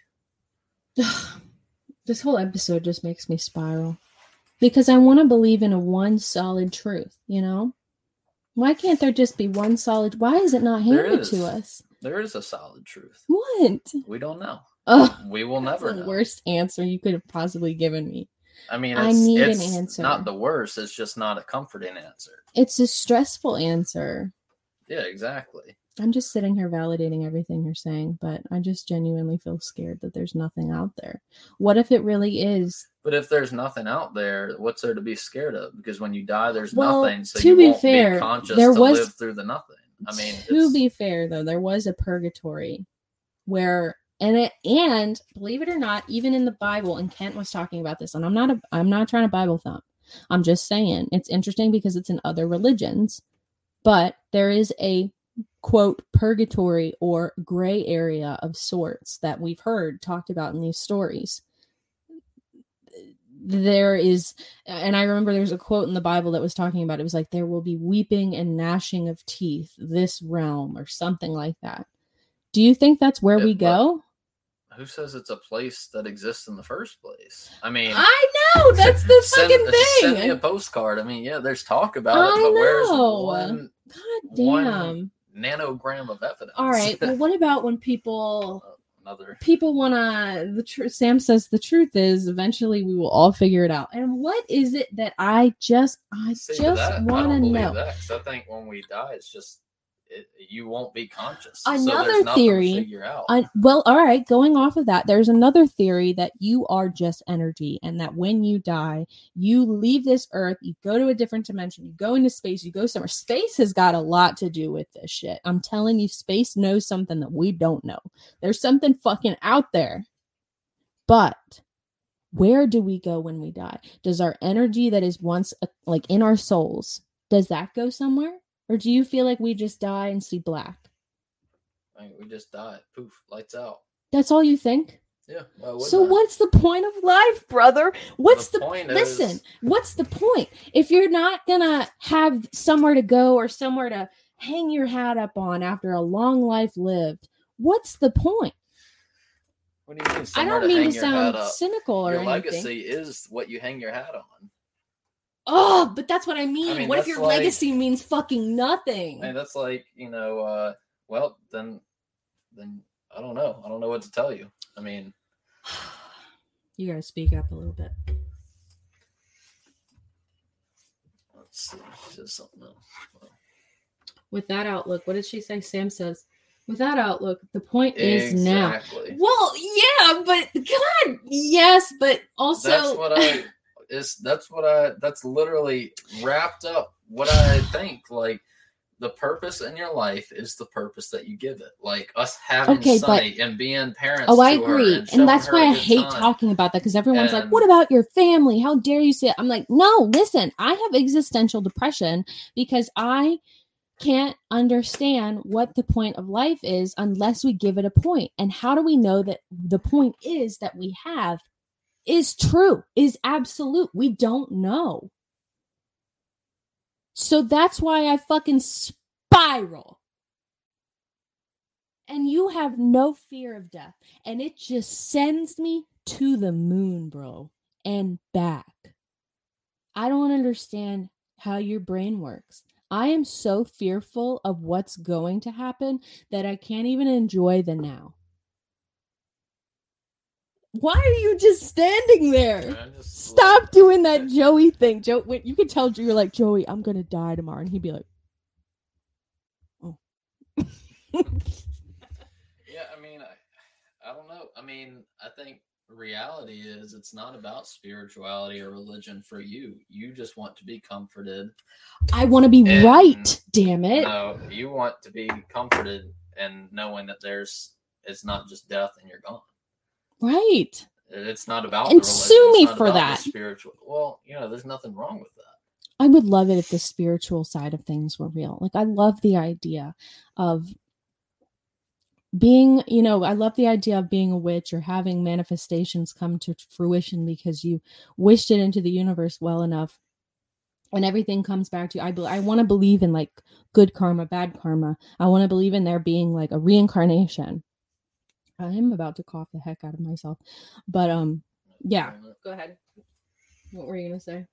this whole episode just makes me spiral because I want to believe in a one solid truth, you know? Why can't there just be one solid? Why is it not handed to us? There is a solid truth. What? We don't know. Oh, We will never the know. worst answer you could have possibly given me. I mean, I it's, need an answer. not the worst. It's just not a comforting answer. It's a stressful answer. Yeah, exactly. I'm just sitting here validating everything you're saying, but I just genuinely feel scared that there's nothing out there. What if it really is? But if there's nothing out there, what's there to be scared of? Because when you die, there's Well, nothing. So to be fair, be conscious there to was- live through the nothing. I mean, to be fair though, there was a purgatory where and it and believe it or not, even in the Bible, and Kent was talking about this, and I'm not a I'm not trying to Bible thump. I'm just saying it's interesting because it's in other religions, but there is a quote purgatory or gray area of sorts that we've heard talked about in these stories. There is and i remember there's a quote in the bible that was talking about it was like there will be weeping and gnashing of teeth this realm or something like that. Do you think that's where Yeah, we go who says it's a place that exists in the first place? I mean, i know that's the send, fucking Send me a postcard. I mean, yeah, there's talk about I it, but where's one god one- damn nanogram of evidence? all right well what about when people Another. people want to the truth sam says the truth is eventually we will all figure it out and what is it that i just i See, just want to know that I think when we die, it's just it, you won't be conscious. Another so theory- to figure out. I, well, all right. Going off of that, there's another theory that you are just energy, and that when you die, you leave this earth, you go to a different dimension, you go into space, you go somewhere. Space has got a lot to do with this shit. I'm telling you, space knows something that we don't know. There's something fucking out there. But where do we go when we die? Does our energy that is once uh, like in our souls, does that go somewhere? Or do you feel like we just die and see black? I mean, we just die. Poof, lights out. That's all you think? Yeah. So I? what's the point of life, brother? What's the, point? listen? is- What's the point if you're not gonna have somewhere to go or somewhere to hang your hat up on after a long life lived? What's the point? what do you mean? I don't mean to sound cynical or Your anything. legacy is what you hang your hat on. Oh, but that's what I mean. mean, what if your like- legacy means fucking nothing? And that's like, you know, uh, well, then, then I don't know. I don't know what to tell you. I mean, you gotta speak up a little bit. let's see. Just something else. With that outlook, what did she say? Sam says, with that outlook, the point is now. Well, yeah, but God, yes, but also that's what I is that's what I that's literally wrapped up what I think like the purpose in your life is the purpose that you give it. Like us having Okay, but- and being parents. Oh, I agree. and, And that's why I hate time. talking about that because everyone's like, what about your family? How dare you say it? I'm like, no, listen, I have existential depression because I can't understand what the point of life is unless we give it a point. And how do we know that the point is that we have is true, is absolute? We don't know. So that's why I fucking spiral. And you have no fear of death. And it just sends me to the moon, bro, and back. I don't understand how your brain works. I am so fearful of what's going to happen that I can't even enjoy the now. Why are you just standing there? Just- Stop doing that Joey thing. Joe, when you could tell you're like, Joey, I'm gonna die tomorrow. And he'd be like, Oh. Yeah, I mean, I, I don't know. I mean, I think reality is it's not about spirituality or religion for you. You just want to be comforted. I wanna be And- right, damn it. No, you want to be comforted and knowing that there's it's not just death and you're gone. Right. It's not about And sue me for that. spiritual. Well, you know, there's nothing wrong with that. I would love it if the spiritual side of things were real. Like I love the idea of being you know i love the idea of being a witch or having manifestations come to fruition because you wished it into the universe well enough and everything comes back to you i, be- I want to believe in like good karma bad karma i want to believe in there being like a reincarnation i am about to cough the heck out of myself but um yeah go ahead what were you gonna say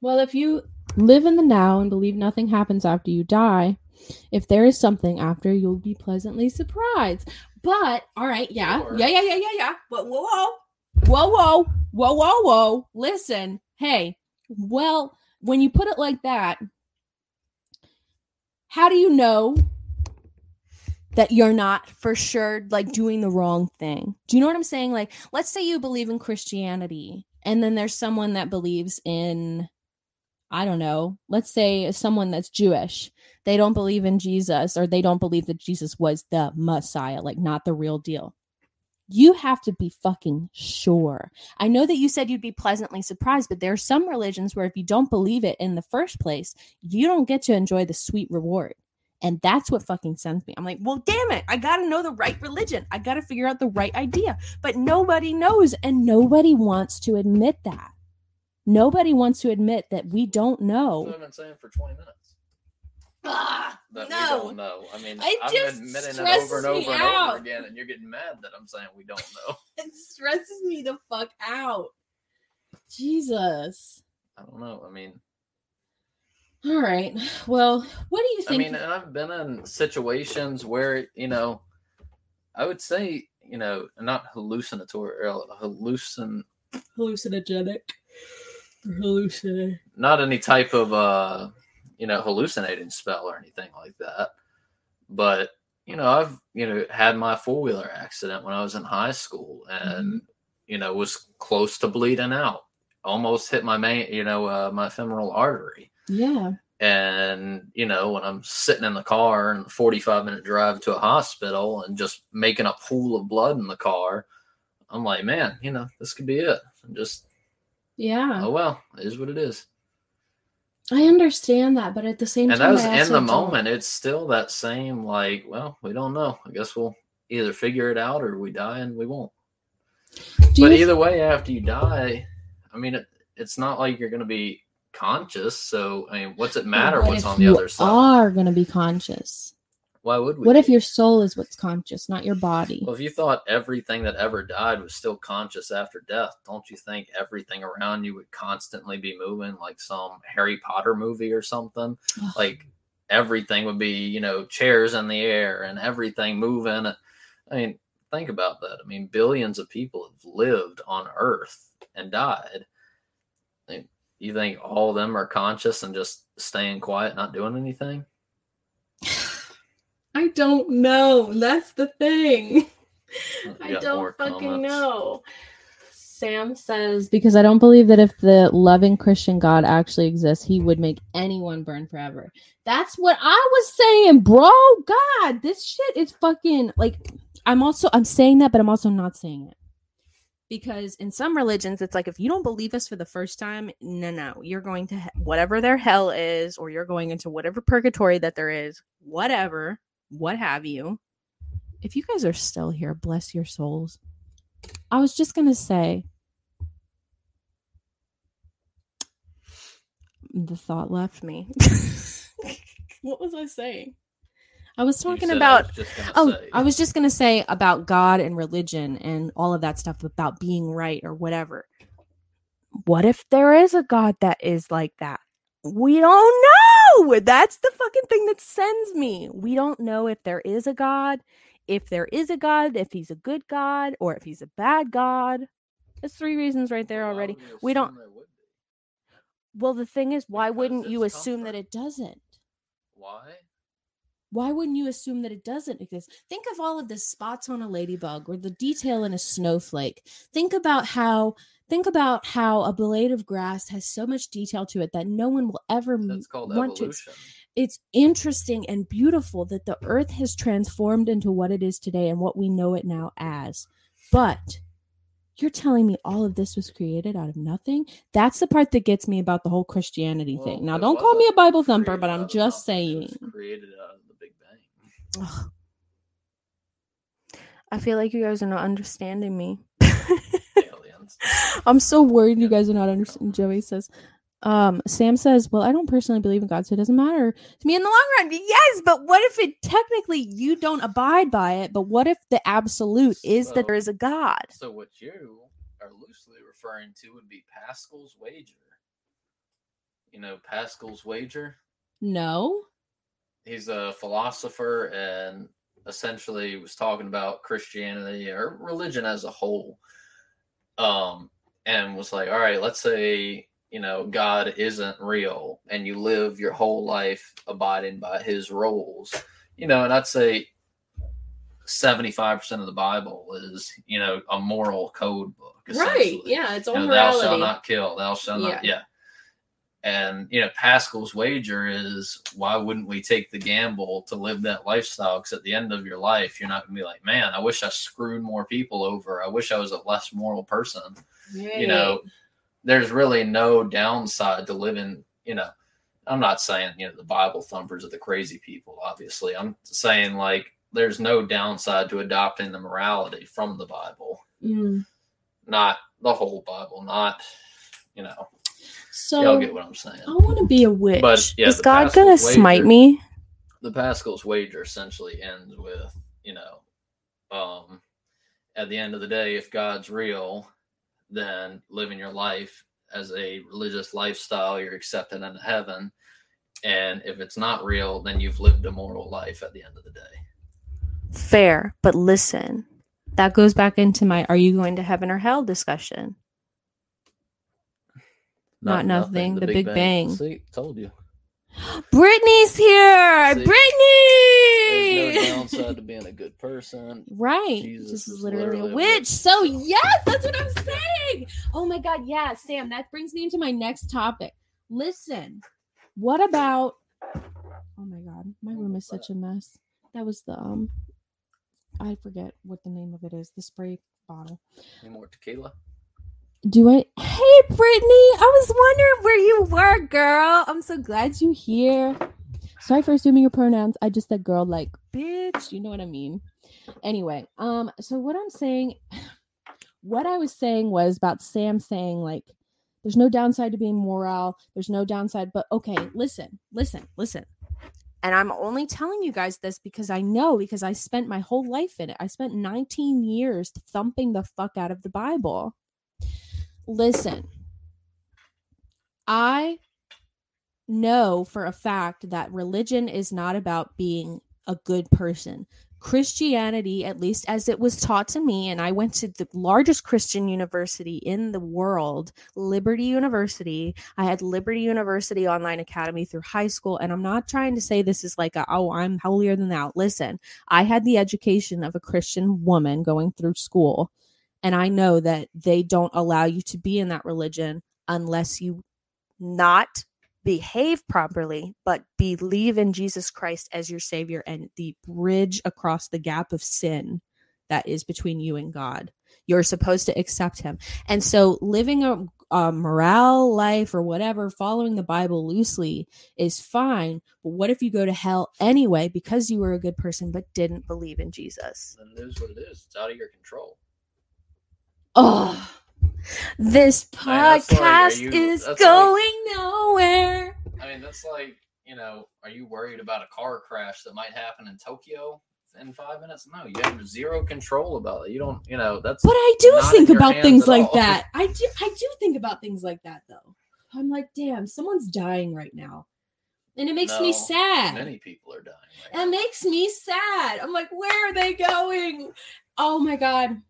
well if you live in the now and believe nothing happens after you die if there is something after, you'll be pleasantly surprised. But all right, yeah, Sure. yeah, yeah, yeah, yeah, yeah. But whoa, whoa, whoa, whoa, whoa, whoa, whoa. Listen, hey, well, when you put it like that, how do you know that you're not for sure like doing the wrong thing? Do you know what I'm saying? Like, let's say you believe in Christianity, and then there's someone that believes in I don't know, let's say someone that's Jewish, they don't believe in Jesus or they don't believe that Jesus was the Messiah, like not the real deal. You have to be fucking sure. I know that you said you'd be pleasantly surprised, but there are some religions where if you don't believe it in the first place, you don't get to enjoy the sweet reward. And that's what fucking sends me. I'm like, well, damn it. I got to know the right religion. I got to figure out the right idea. But nobody knows, and nobody wants to admit that. Nobody wants to admit that we don't That's know. what I've been saying for 20 minutes. Ah, That no. we don't know. I mean, It I'm just admitting it stresses over and over and out. over again, and you're getting mad that I'm saying we don't know. It stresses me the fuck out. Jesus. I don't know. I mean, All right. Well, what do you think? I mean, I've been in situations where you know, I would say you know, not hallucinatory, or hallucin, hallucinogenic. Hallucinate. not any type of uh, you know, hallucinating spell or anything like that. But you know, I've you know had my four wheeler accident when I was in high school, and you know was close to bleeding out. Almost hit my main, you know, uh, my femoral artery. Yeah. and you know when i'm sitting in the car and 45 minute drive to a hospital and just making a pool of blood in the car i'm like man you know this could be it I'm just Yeah. oh well it is what it is I understand that, but at the same and time, that was in the moment it's still that same like well we don't know i guess we'll either figure it out or we die and we won't Do but either way after you die i mean it, it's not like you're going to be conscious so i mean what's it matter what what's on the other side Are going to be conscious. why would we What if your soul is what's conscious, not your body? Well, if you thought everything that ever died was still conscious after death, don't you think everything around you would constantly be moving like some Harry Potter movie or something? Like everything would be, you know, chairs in the air and everything moving. I mean, think about that. I mean, billions of people have lived on Earth and died. I mean, you think all of them are conscious and just staying quiet, not doing anything? I don't know. That's the thing. I don't fucking comments. know. Sam says because I don't believe that if the loving Christian God actually exists, he would make anyone burn forever. That's what I was saying, bro. God, this shit is fucking like I'm also I'm saying that, but I'm also not saying it. Because in some religions it's like if you don't believe us for the first time no no you're going to he- whatever their hell is or you're going into whatever purgatory that there is whatever what have you. If you guys are still here, bless your souls. I was just gonna say the thought left me. What was i saying I was talking said I about was Oh, say. I was just going to say about God and religion and all of that stuff about being right or whatever. what if there is a god that is like that we don't know that's the fucking thing that sends me we don't know if there is a god if there is a god if he's a good god or if he's a bad god that's three reasons right there already we don't- assume there would be? well the thing is why Because wouldn't you assume that it doesn't Why? Why wouldn't you assume that it doesn't exist? Think of all of the spots on a ladybug or the detail in a snowflake. Think about how think about how a blade of grass has so much detail to it that no one will ever That's called want to it's interesting and beautiful that the earth has transformed into what it is today and what we know it now as. But you're telling me all of this was created out of nothing? That's the part that gets me about the whole Christianity thing. Now, don't call me a Bible thumper, but I'm just nothing, it was saying. created out of the Big Bang. Ugh, I feel like you guys are not understanding me. Aliens. I'm so worried you guys are not understanding. Joey says, um, Sam says, Well, I don't personally believe in God, so it doesn't matter to me in the long run. Yes, but what if it technically you don't abide by it? But what if the absolute is that there is a God? So what you are loosely referring to would be Pascal's wager. You know Pascal's wager? No. He's a philosopher and essentially was talking about Christianity or religion as a whole. Um and was like, all right, let's say, you know, God isn't real and you live your whole life abiding by his rules. You know, and I'd say 75% of the Bible is, you know, a moral code book. Right. Yeah. It's You know, thou shalt not kill, thou shalt not, yeah. And you know, Pascal's wager is why wouldn't we take the gamble to live that lifestyle? Because at the end of your life, you're not gonna be like, man, I wish I screwed more people over. I wish I was a less moral person. You know, there's really no downside to living. You know, I'm not saying you know the Bible thumpers are the crazy people. Obviously, I'm saying like there's no downside to adopting the morality from the Bible, Mm. not the whole Bible, not you know. So Y'all get what I'm saying. I want to be a witch. But yeah, is God gonna Pascal's smite me? The Pascal's wager essentially ends with, you know, um, at the end of the day, if God's real, then living your life as a religious lifestyle, you're accepted into heaven. And if it's not real, then you've lived a moral life at the end of the day. Fair, but listen, that goes back into my "Are you going to heaven or hell?" discussion. Not nothing, the Big Bang. See, told you. Brittany's here. See, Brittany. There's no downside to being a good person. Right. Jesus this is literally, literally a a witch. witch. So yes, that's what I'm saying. Oh my god, yeah, Sam, that brings me into my next topic. Listen, what about Oh my god, my room is such a mess. That was the um I forget what the name of it is, the spray bottle. Any more tequila? Do I Hey Brittany, I was wondering where you were, girl. I'm so glad you're here. Sorry for assuming your pronouns. I just said girl like bitch. You know what I mean. Anyway, um, so what I'm saying what I was saying was about Sam saying like there's no downside to being moral, there's no downside, but okay, listen, listen, listen. And I'm only telling you guys this because I know because I spent my whole life in it. I spent 19 years thumping the fuck out of the Bible. Listen, I know for a fact that religion is not about being a good person. Christianity, at least as it was taught to me, and I went to the largest Christian university in the world, Liberty University. I had Liberty University Online Academy through high school. And I'm not trying to say this is like, a, oh, I'm holier than thou. Listen, I had the education of a Christian woman going through school. And I know that they don't allow you to be in that religion unless you not behave properly, but believe in Jesus Christ as your savior and the bridge across the gap of sin that is between you and God. You're supposed to accept him. And so living a, a morale life or whatever, following the Bible loosely is fine. But what if you go to hell anyway because you were a good person but didn't believe in Jesus? Then it is what it is. It's out of your control. Oh, this I mean, like, podcast you- is that's like- going nowhere. I mean, that's like, you know, are you worried about a car crash that might happen in Tokyo in five minutes? No, you have zero control about it. You don't, you know, that's But I do think about things like all. that. I do I do think about things like that though. I'm like, damn, someone's dying right now. And it makes me sad. Many people are dying. Right It makes me sad. I'm like, where are they going? Oh my god.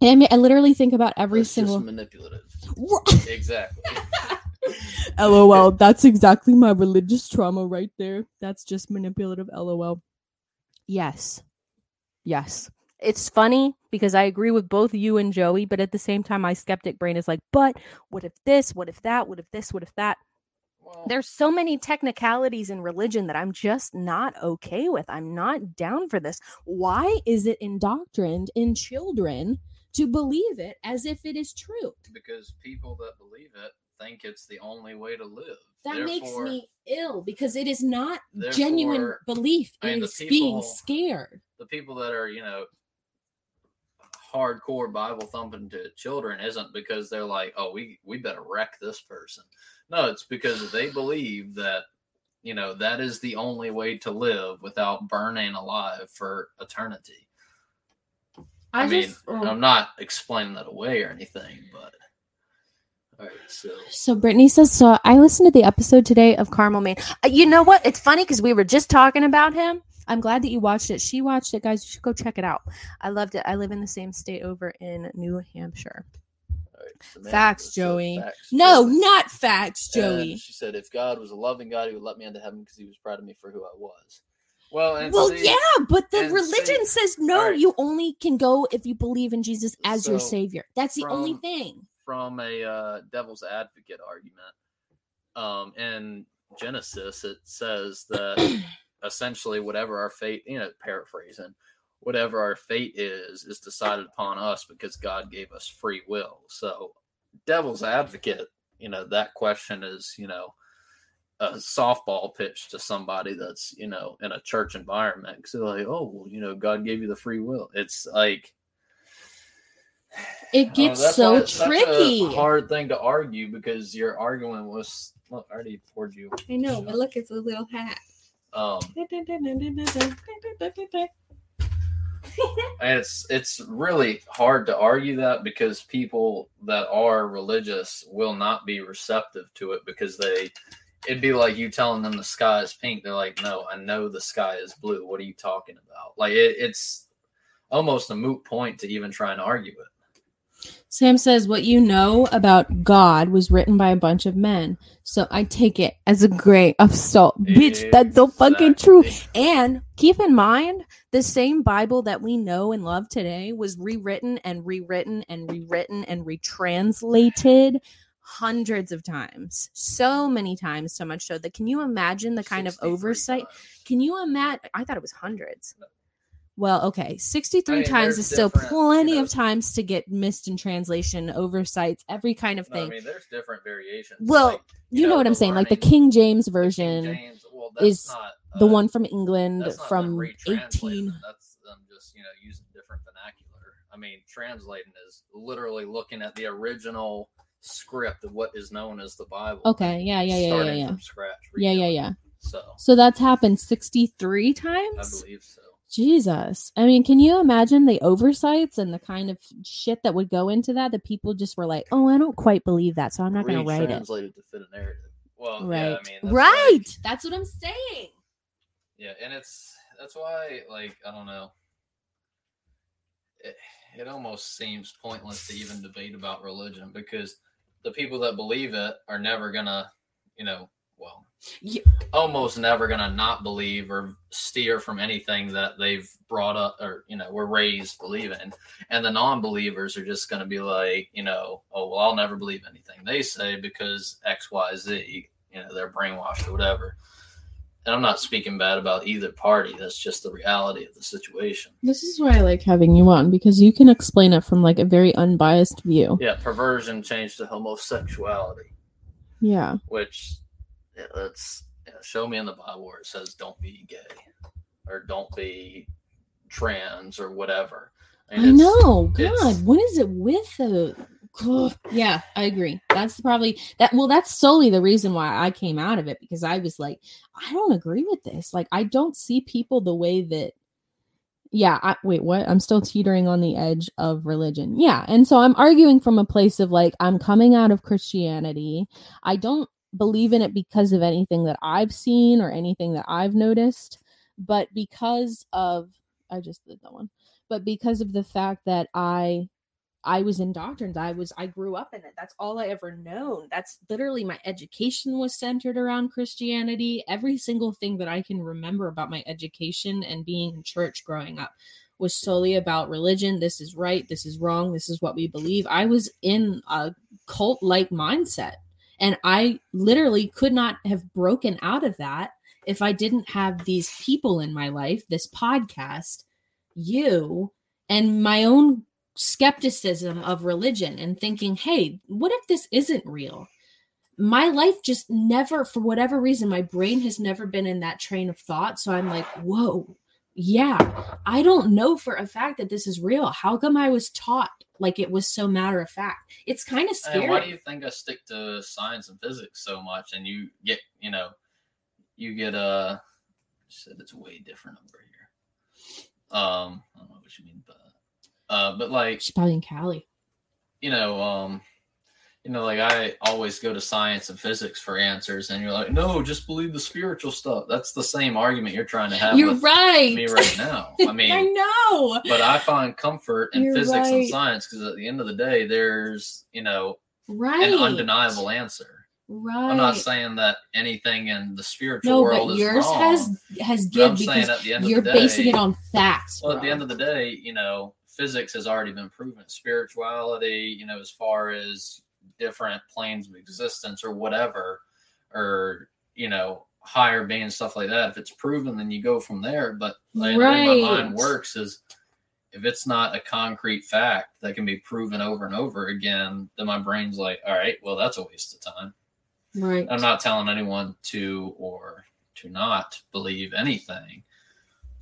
And I, mean, I literally think about every That's single. just manipulative. exactly. LOL. That's exactly my religious trauma right there. That's just manipulative. LOL. Yes. Yes. It's funny because I agree with both you and Joey, but at the same time, my skeptic brain is like, but what if this? What if that? What if this? What if that? Well, There's so many technicalities in religion that I'm just not okay with. I'm not down for this. Why is it indoctrined in children to believe it as if it is true? because people that believe it think it's the only way to live. That makes me ill because it is not genuine Therefore, belief. I mean, It is being scared. the people that are, you know, hardcore Bible thumping to children isn't because they're like, oh, we we better wreck this person. No, it's because they believe that you know that is the only way to live without burning alive for eternity. I, I, mean, just oh. I'm not explaining that away or anything, but all right, so So Brittany says, so I listened to the episode today of Carmel Maine. Uh, you know what? It's funny because we were just talking about him. I'm glad that you watched it. She watched it, guys. You should go check it out. I loved it. I live in the same state over in New Hampshire. all right, Facts, Joey. facts, no, Joey. not facts, And Joey. she said, if God was a loving God, he would let me into heaven because he was proud of me for who I was. Well, and Well, see, yeah, but the religion see- says no. Alright. You only can go if you believe in Jesus as your savior. That's the only thing. from a uh, devil's advocate argument. Um, in Genesis, it says that essentially whatever our fate, you know, paraphrasing, whatever our fate is, is decided upon us because God gave us free will. So, devil's advocate, you know, that question is, you know, a softball pitch to somebody that's, you know, in a church environment. Because they're like, oh, well, you know, God gave you the free will. It's like, It uh, gets that's so a tricky. hard thing to argue because you're arguing with. Look, I already poured you. I know, but look, it's a little hat. Um, and it's it's really hard to argue that because people that are religious will not be receptive to it because they. It'd be like you telling them the sky is pink. They're like, "No, I know the sky is blue. What are you talking about?" Like it, it's almost a moot point to even try and argue it. Sam says, What you know about God was written by a bunch of men. So I take it as a grain of salt. Bitch, that's so fucking true. And keep in mind, the same Bible that we know and love today was rewritten and rewritten and rewritten and retranslated hundreds of times. So many times, so much so that can you imagine the kind of oversight? times. Can you imagine? I thought it was hundreds. Well, okay, 63 I mean, times is still different, you plenty know- of times to get missed in translation, oversights, every kind of No, I thing. mean, there's different variations. Well, like, you, know, what I'm saying? Like the King James the King version, James, well, is not, the uh, one from England from 18. it. That's them just you know using different vernacular. I mean, translating is literally looking at the original script of what is known as the Bible. Okay, yeah, yeah, yeah, yeah, yeah. from scratch. Yeah, yeah, yeah. So So that's happened 63 times? I believe so. Jesus. I mean, can you imagine the oversights and the kind of shit that would go into that? That people just were like, oh, I don't quite believe that, so I'm not going to write it. Retranslated to fit a narrative. Well, Right. yeah, I mean, that's right. like- That's what I'm saying. yeah, and it's that's why like I don't know. It, it almost seems pointless to even debate about religion because the people that believe it are never gonna, you know, well, Yeah. almost never gonna not believe or steer from anything that they've brought up or you know were raised believing, and the non-believers are just gonna be like, you know, oh well, I'll never believe anything they say because X, Y, Z, you know, they're brainwashed or whatever. And I'm not speaking bad about either party. That's just the reality of the situation. This is why I like having you on because you can explain it from like a very unbiased view. Yeah, perversion changed to homosexuality, Yeah. which yeah, that's yeah, show me in the Bible where it says don't be gay or don't be trans or whatever. I mean, it's- know. God, what is it with the. Yeah, I agree. That's probably that well, that's solely the reason why I came out of it because I was like, I don't agree with this. Like I don't see people the way that yeah, I, wait, what? I'm still teetering on the edge of religion. Yeah. And so I'm arguing from a place of like, I'm coming out of Christianity. I don't believe in it because of anything that I've seen or anything that I've noticed, but because of, I just did that one, but because of the fact that I, I was indoctrinated. I was, I grew up in it. That's all I ever known. That's literally my education was centered around Christianity. Every single thing that I can remember about my education and being in church growing up was solely about religion. This is right. This is wrong. This is what we believe. I was in a cult like mindset. And I literally could not have broken out of that if I didn't have these people in my life, this podcast, you, and my own skepticism of religion and thinking, hey, what if this isn't real? My life just never, for whatever reason, my brain has never been in that train of thought. So I'm like, whoa, yeah, I don't know for a fact that this is real. How come I was taught like it was so matter of fact? It's kind of scary. Hey, why do you think I stick to science and physics so much? And you get, you know, you get uh said it's way different over here. Um, I don't know what you mean, but uh, but like She's probably in Cali. you know, um, you know, like I always go to science and physics for answers, and you're like, no, just believe the spiritual stuff. That's the same argument you're trying to have You're with right. me right now. I mean, I know. but I find comfort in You're physics and science because at the end of the day, there's you know Right. an undeniable answer. Right. I'm not saying that anything in the spiritual no, world is yours wrong. has has but I'm give because at the end you're of the day, basing it on facts. well, at the end of the day, you know, physics has already been proven. Spirituality, you know, as far as different planes of existence or whatever, or you know, higher being stuff like that. If it's proven, then you go from there. But like, the way my mind works is if it's not a concrete fact that can be proven over and over again, then my brain's like, all right, well, that's a waste of time. right. I'm not telling anyone to or to not believe anything.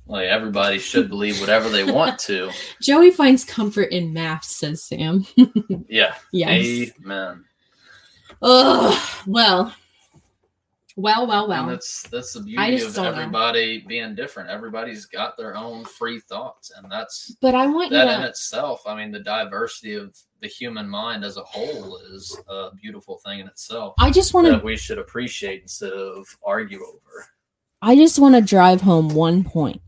Like everybody should believe whatever they want to. Joey finds comfort in math, says Sam. Yeah. yes. Amen. Oh Well. Well, well, And well. that's that's the beauty of don't know. everybody being different. Everybody's got their own free thoughts, and that's But I want you that in itself. I mean, the diversity of the human mind as a whole is a beautiful thing in itself I just want to. we should appreciate instead of argue over. I just want to drive home one point.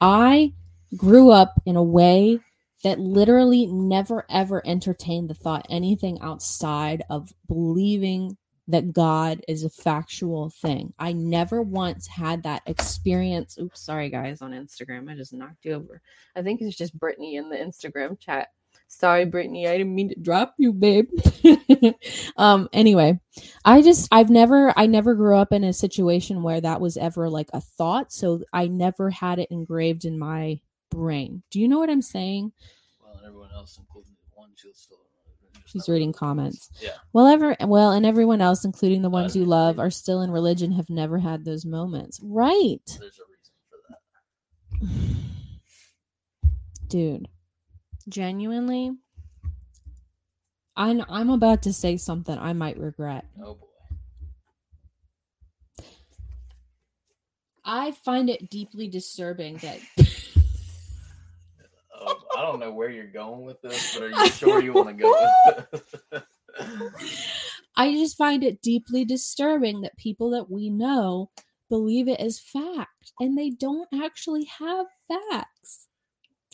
I grew up in a way that literally never ever entertained the thought anything outside of believing that God is a factual thing. I never once had that experience. Oops, sorry guys on Instagram. I just knocked you over. I think it's just Brittany in the Instagram chat. Sorry, Brittany. I didn't mean to drop you, babe. um, anyway, I just I've never I never grew up in a situation where that was ever like a thought, so I never had it engraved in my brain. Do you know what I'm saying? Well, and everyone else, including the ones who still. She's reading comments. Yeah. Well, ever well, and everyone else, including the ones you love, are still in religion, have never had those moments. Right, There's a reason for that. dude. Genuinely, I'm I'm about to say something I might regret. Oh boy. I find it deeply disturbing that Oh, I don't know where you're going with this, but are you sure you want to go? I just find it deeply disturbing that people that we know believe it as fact and they don't actually have facts.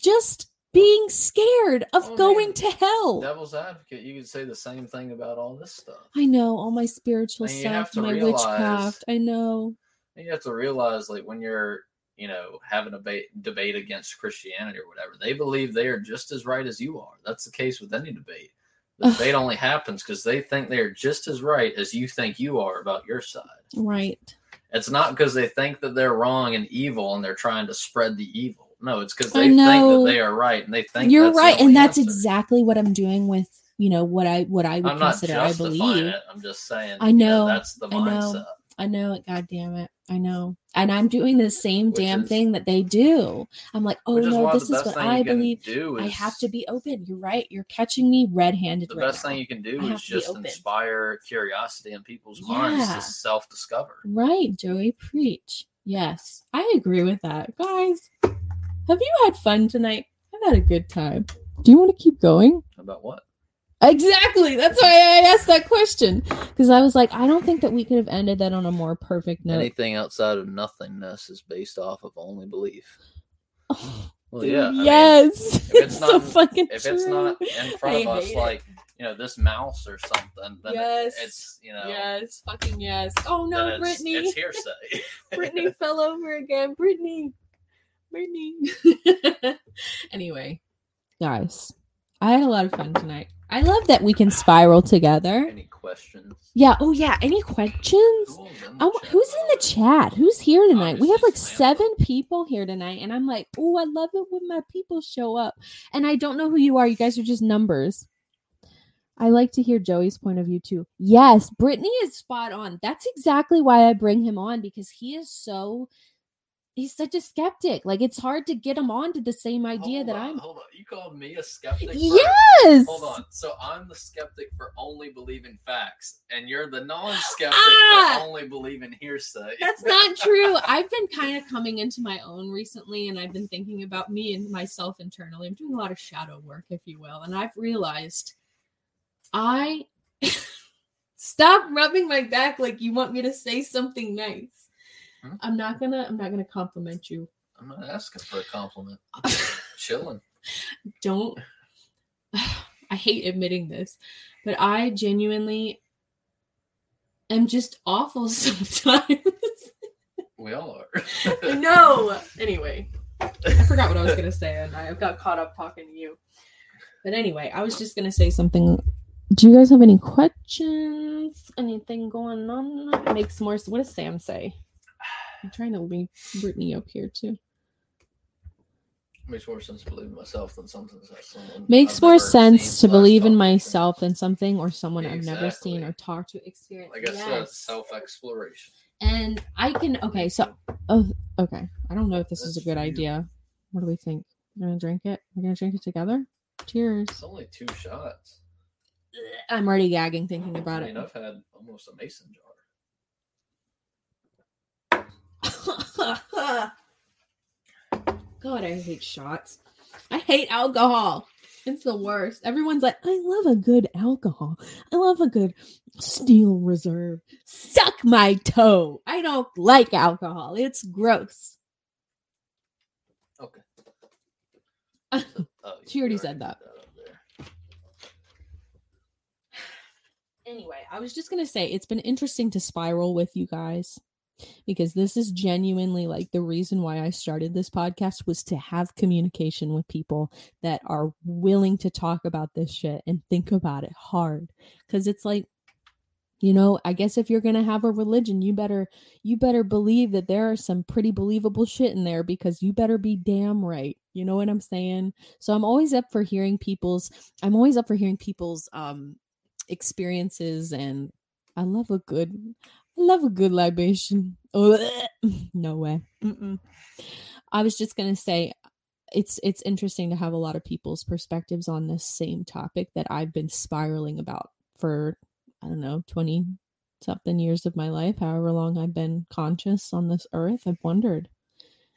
Just being scared of Well, going mean, to hell. Devil's advocate, you could say the same thing about all this stuff. I know all my spiritual And stuff, my realize- witchcraft. I know. And you have to realize, like, when you're, you know, having a ba- debate against Christianity or whatever, they believe they are just as right as you are. That's the case with any debate. The Ugh. debate only happens because they think they're just as right as you think you are about your side. Right. It's not because they think that they're wrong and evil and they're trying to spread the evil. No, it's because they think know. that they are right and they think You're right. And that's answer. exactly what I'm doing with, you know, what I what I would I'm consider I believe. it. I'm just saying. I you know, that's the I know. mindset. I know it. God damn it. I know. And I'm doing the same Which damn is- thing that they do. I'm like, oh no, this is what I believe. do I have to be open. You're right. You're catching me red handed the right best now. thing you can do I is just inspire curiosity in people's minds to self-discover. Right, Joey. Preach. Yes. I agree with that. Guys, have you had fun tonight? I've had a good time. Do you want to keep going? About what? Exactly. That's why I asked that question. Because I was like, I don't think that we could have ended that on a more perfect note. Anything outside of nothingness is based off of only belief. Oh, Well, dude, yeah. I mean, yes. if it's it's so not- fucking if true. it's not in front I of us, it. like you know, this mouse or something, then Yes. it's you know, Yes, fucking yes. Oh no, it's, Brittany. it's hearsay. Brittany fell over again. Brittany. Brittany. anyway, guys, I had a lot of fun tonight. I love that we can spiral together. Any questions? Yeah. Oh, yeah. Any questions? Who's in the Oh, chat, who's in the chat? Who's here tonight? We have like seven people here tonight, and I'm like, oh, I love it when my people show up. And I don't know who you are. You guys are just numbers. I like to hear Joey's point of view too. Yes, Brittany is spot on. That's exactly why I bring him on because he is so he's such a skeptic. Like it's hard to get him onto the same idea Hold that on, I'm. Hold on. You called me a skeptic? for- Yes. Hold on. So I'm the skeptic for only believing facts, and you're the non-skeptic Ah! for only believing hearsay. That's not true. I've been kind of coming into my own recently, and I've been thinking about me and myself internally. I'm doing a lot of shadow work, if you will, and I've realized I stop rubbing my back like you want me to say something nice. Hmm? I'm not gonna. I'm not gonna compliment you. I'm not asking for a compliment. Chilling. Don't. I hate admitting this, but I genuinely am just awful sometimes. We all are. no. Anyway, I forgot what I was gonna say, and I got caught up talking to you. But anyway, I was just gonna say something. Do you guys have any questions? Anything going on? Makes more. What does Sam say? I'm trying to bring Brittany up here too. Makes more sense to believe in myself than something Makes I've more sense to believe in myself than something or someone I've never seen or talked to, experienced. Like I said, Yes. self exploration. And I can okay, so oh okay. I don't know if this is a good idea. What do we think? We're gonna drink it? We're gonna drink it together? Cheers. It's only two shots. I'm already gagging thinking about I mean, it. I've had almost a mason jar. God, I hate shots. I hate alcohol. It's the worst. Everyone's like, I love a good alcohol. I love a good steel reserve. Suck my toe. I don't like alcohol. It's gross. Okay. Oh, She already said that. there. anyway, I was just gonna say it's been interesting to spiral with you guys because this is genuinely like the reason why I started this podcast was to have communication with people that are willing to talk about this shit and think about it hard. Cause it's like, you know, I guess if you're gonna have a religion, you better you better believe that there are some pretty believable shit in there because you better be damn right. You know what I'm saying? So I'm always up for hearing people's I'm always up for hearing people's um experiences and I love a good love a good libation. no way. Mm-mm. I was just going to say it's it's interesting to have a lot of people's perspectives on this same topic that I've been spiraling about for I don't know 20 something years of my life, however long I've been conscious on this earth. I've wondered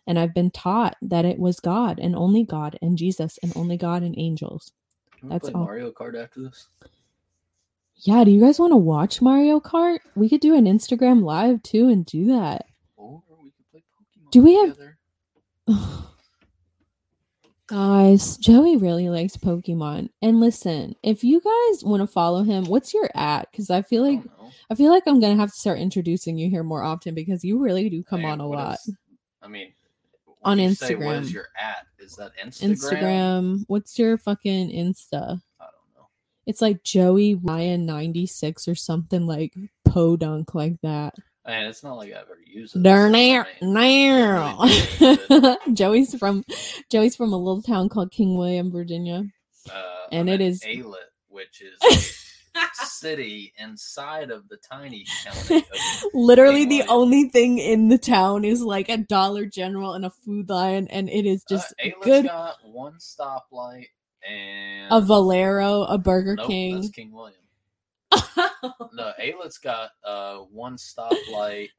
and I've been taught that it was God and only God and Jesus and only God and angels. Can we That's play all. Mario Kart after this? Yeah, do you guys want to watch Mario Kart? We could do an Instagram live too and do that. Or we could play Pokemon Do we have- Guys, Joey really likes Pokemon. And listen, if you guys want to follow him, what's your at? Because I feel like don't. I feel like I'm gonna have to start introducing you here more often because you really do come on a lot. is- I mean, On you say what Instagram. is your at? Is that Instagram? Instagram. What's your fucking Insta? I don't know. It's like Joey Ryan 96 or something like podunk like that. And it's not like I've ever used it. Darn so, it, now. can't really do anything. Joey's from Joey's from a little town called King William, Virginia. Uh, And it is- Aylett, which is a city inside of the tiny county. Literally, the only thing in the town is like a Dollar General and a Food Lion, and it is just uh, good. got one stoplight and A Valero, a Burger Nope, King. That's King William. No, Aylett's got uh one stoplight,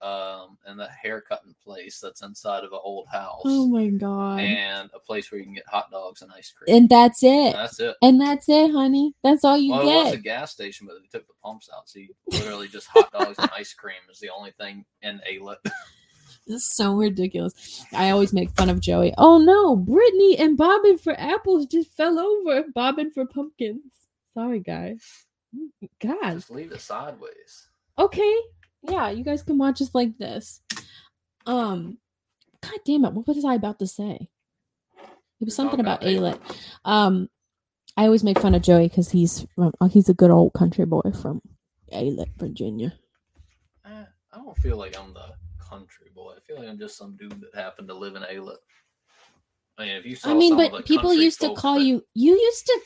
um, and the haircutting place that's inside of an old house, oh my god! and a place where you can get hot dogs and ice cream. And that's it. And that's it. And that's it, honey. That's all you well, it was a gas station, but they took the pumps out, so you literally just hot dogs and ice cream is the only thing in Aylett. This is so ridiculous. I always make fun of Joey. Oh no, Brittany and bobbing for apples just fell over. Bobbing for pumpkins. Sorry, guys. God. just leave it sideways. Okay. Yeah, you guys can watch us like this. Um, God damn it! What was I about to say? It was something about about Aylett. Um, I always make fun of Joey because he's from, uh, he's a good old country boy from Aylett, Virginia. Eh, I don't feel like I'm the country boy. I feel like I'm just some dude that happened to live in Aylett. I mean, if you saw I mean, but people used to call that- you. You used to,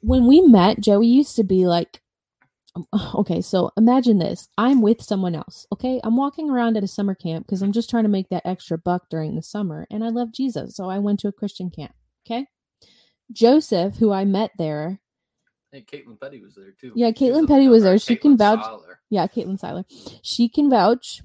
when we met, Joey used to be like, um, okay, so imagine this. I'm with someone else. Okay. I'm walking around at a summer camp because I'm just trying to make that extra buck during the summer and I love Jesus. So I went to a Christian camp. Okay. Joseph, who I met there. Hey, Caitlin Petty was there too. Yeah, Caitlin Petty was there. She can vouch- Seiler. Yeah, Caitlin Seiler. She can vouch.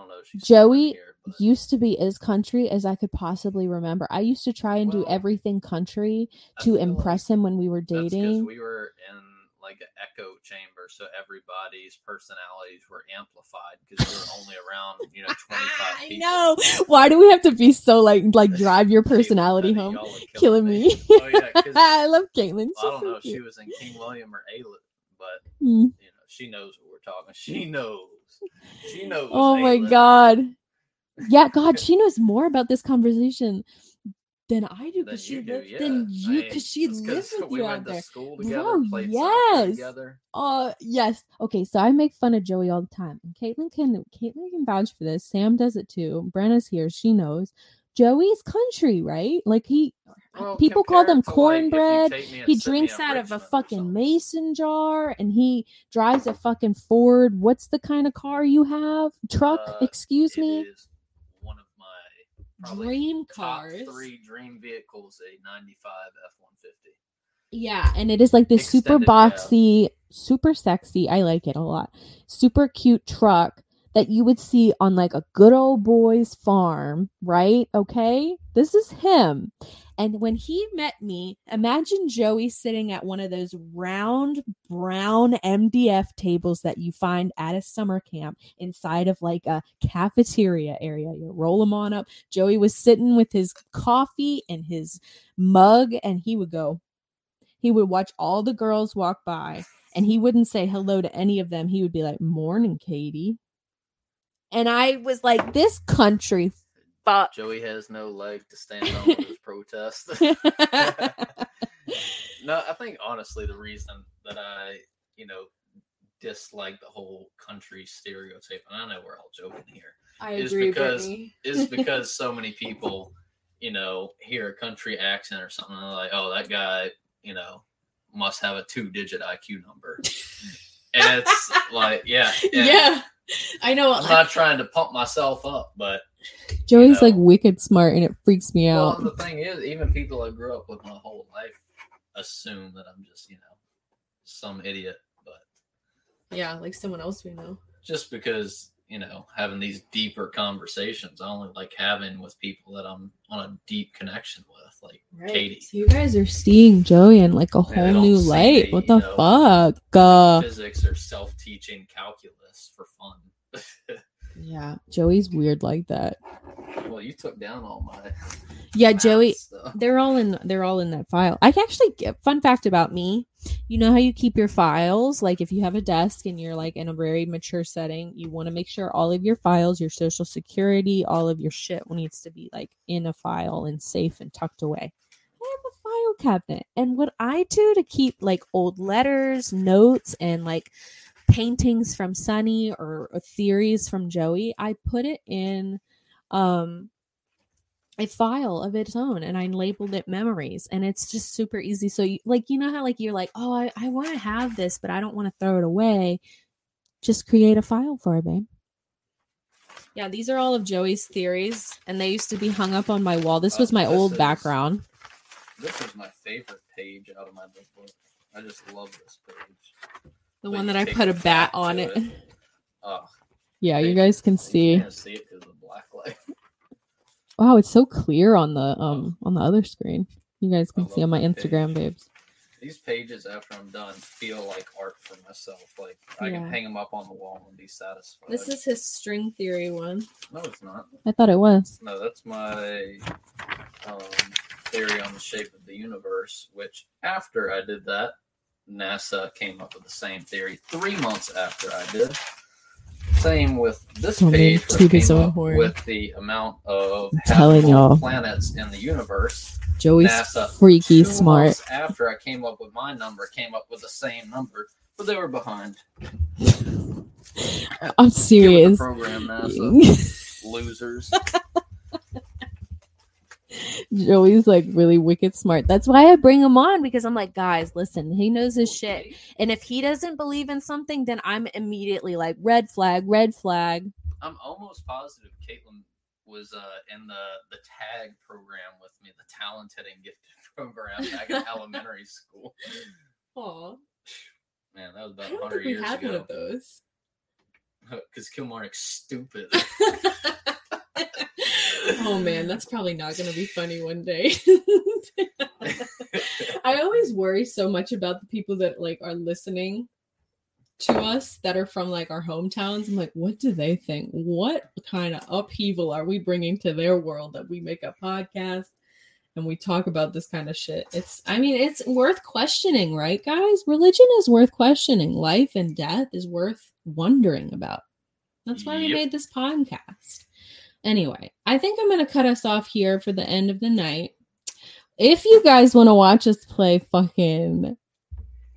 I don't know. Joey here, Used to be as country as I could possibly remember. I used to try and do everything country to feel like impress him when we were dating. we were in like an echo chamber, so everybody's personalities were amplified because we were only around, you know, twenty five I people. know. Why do we have to be so like like drive your personality home? y'all Killing me. oh yeah, I love Caitlin. I don't so know if she was in King William or Aylett, but Hmm. you know, she knows what we're talking. She knows. She knows. Oh my god. Yeah, God, she knows more about this conversation than I do because she lived yeah. than you because she lives with we you out there. together, Bro, yes. together. Uh yes. Okay, so I make fun of Joey all the time. And Caitlin can Caitlin can vouch for this. Sam does it too. Brenna's here, she knows. Joey's country, right? Like he Well, people call them like, cornbread. and he drinks out of a fucking mason jar and he drives a fucking Ford. What's the kind of car you have? Truck, Uh, excuse me. one of my Dream cars. three dream vehicles, a '95 F-150. Yeah, and it is like this super Extended cab. boxy, super sexy. I like it a lot. Super cute truck that you would see on like a good old boy's farm, right? Okay. This is him. And when he met me, imagine Joey sitting at one of those round brown MDF tables that you find at a summer camp inside of like a cafeteria area. You roll him on up. Joey was sitting with his coffee and his mug, and he would go, he would watch all the girls walk by and he wouldn't say hello to any of them. He would be like, Morning, Katie. And I was like, This country fuck. Joey has no leg to stand on with his protest. no, I think honestly the reason that I, you know, dislike the whole country stereotype, and I know we're all joking here, I Is agree, because- is because so many people, you know, hear a country accent or something, and they're like, oh, that guy, you know, must have a two-digit IQ number, and it's like, yeah, and yeah, I know. I'm not trying to pump myself up, but Joey's know. like wicked smart and it freaks me well, out. the thing is, even people I grew up with my whole life assume that I'm just, you know, some idiot, but yeah, like someone else we know. just because you know having these deeper conversations, I only like having with people that I'm on a deep connection with, like Katie. So you guys are seeing Joey in like a whole new light. what the know, fuck? Uh, physics or self-teaching calculus for fun. yeah, Joey's weird like that. well, you took down all my Yeah, Joey, stuff. they're all in they're all in that file i can actually get fun fact about me you know how you keep your files like if you have a desk and you're like in a very mature setting you want to make sure all of your files your social security all of your shit needs to be like in a file and safe and tucked away i have a file cabinet and what i do to keep like old letters notes and like paintings from sunny or, or theories from joey i put it in um a file of its own and I labeled it memories and it's just super easy. So you like you know how like you're like, oh I, I want to have this, but I don't want to throw it away. Just create a file for it, babe. Yeah, these are all of Joey's theories, and they used to be hung up on my wall. This was Uh, my this old is- background. This is my favorite page out of my book. I just love this page. The But one that I put a bat on it. it. Oh, Yeah, you guys can see. Can't see it because of the black light. Wow, it's so clear on the um on the other screen. You guys can see on my Instagram, page. babes. These pages, after I'm done, feel like art for myself. Like I can hang them up on the wall and be satisfied. This is his string theory one. no, it's not. I thought it was. No, that's my um, theory on the shape of the universe. Which, after I did that, NASA came up with the same theory three months after I did. Same with this page, which came own up with the amount of telling y'all. planets in the universe. Joey's NASA, freaky two smart. months after I came up with my number, came up with the same number, but they were behind. I'm Get with the serious. program, NASA. Losers. Joey's like really wicked smart. That's why I bring him on because I'm like, guys, listen, he knows his shit. And if he doesn't believe in something, then I'm immediately like, red flag, red flag. I'm almost positive Caitlin was uh, in the the tag program with me, the talented and gifted program back in elementary school. Aw. Man, that was about don't 100 think we years ago. of those. Because Kilmarnock's stupid. Oh man, that's probably not going to be funny one day. I always worry so much about the people that like are listening to us that are from like our hometowns. I'm like, what do they think? What kind of upheaval are we bringing to their world that we make a podcast and we talk about this kind of shit? It's, I mean, it's worth questioning, right, guys? Religion is worth questioning. Life and death is worth wondering about. That's why we made this podcast. Anyway, I think I'm going to cut us off here for the end of the night. If you guys want to watch us play fucking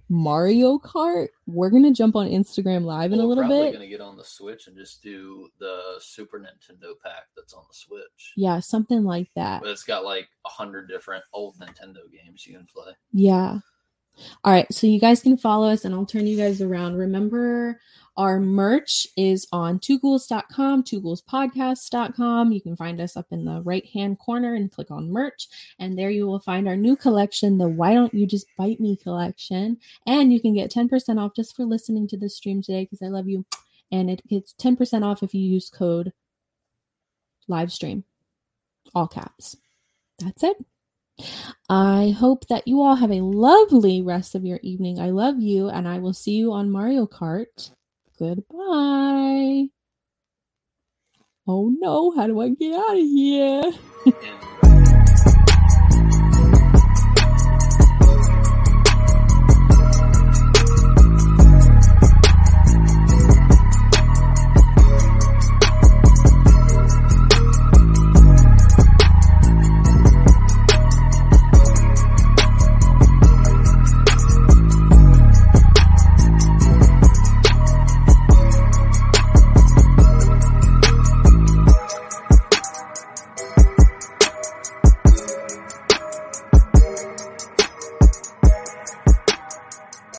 Mario Kart, we're going to jump on Instagram live in a little bit. We're little probably bit. gonna get on the Switch and just do the Super Nintendo pack that's on the Switch. Yeah, something like that. But it's got like a hundred different old Nintendo games you can play. Yeah. All right. So you guys can follow us and I'll turn you guys around. Remember, our merch is on twoghouls.com, twoghoulspodcast.com. You can find us up in the right hand corner and click on merch. And there you will find our new collection, the Why Don't You Just Bite Me collection. And you can get 10% off just for listening to the stream today because I love you. And it gets 10% off if you use code livestream, all caps. That's it. I hope that you all have a lovely rest of your evening. I love you, and I will see you on Mario Kart. Goodbye. Oh no, how do I get out of here?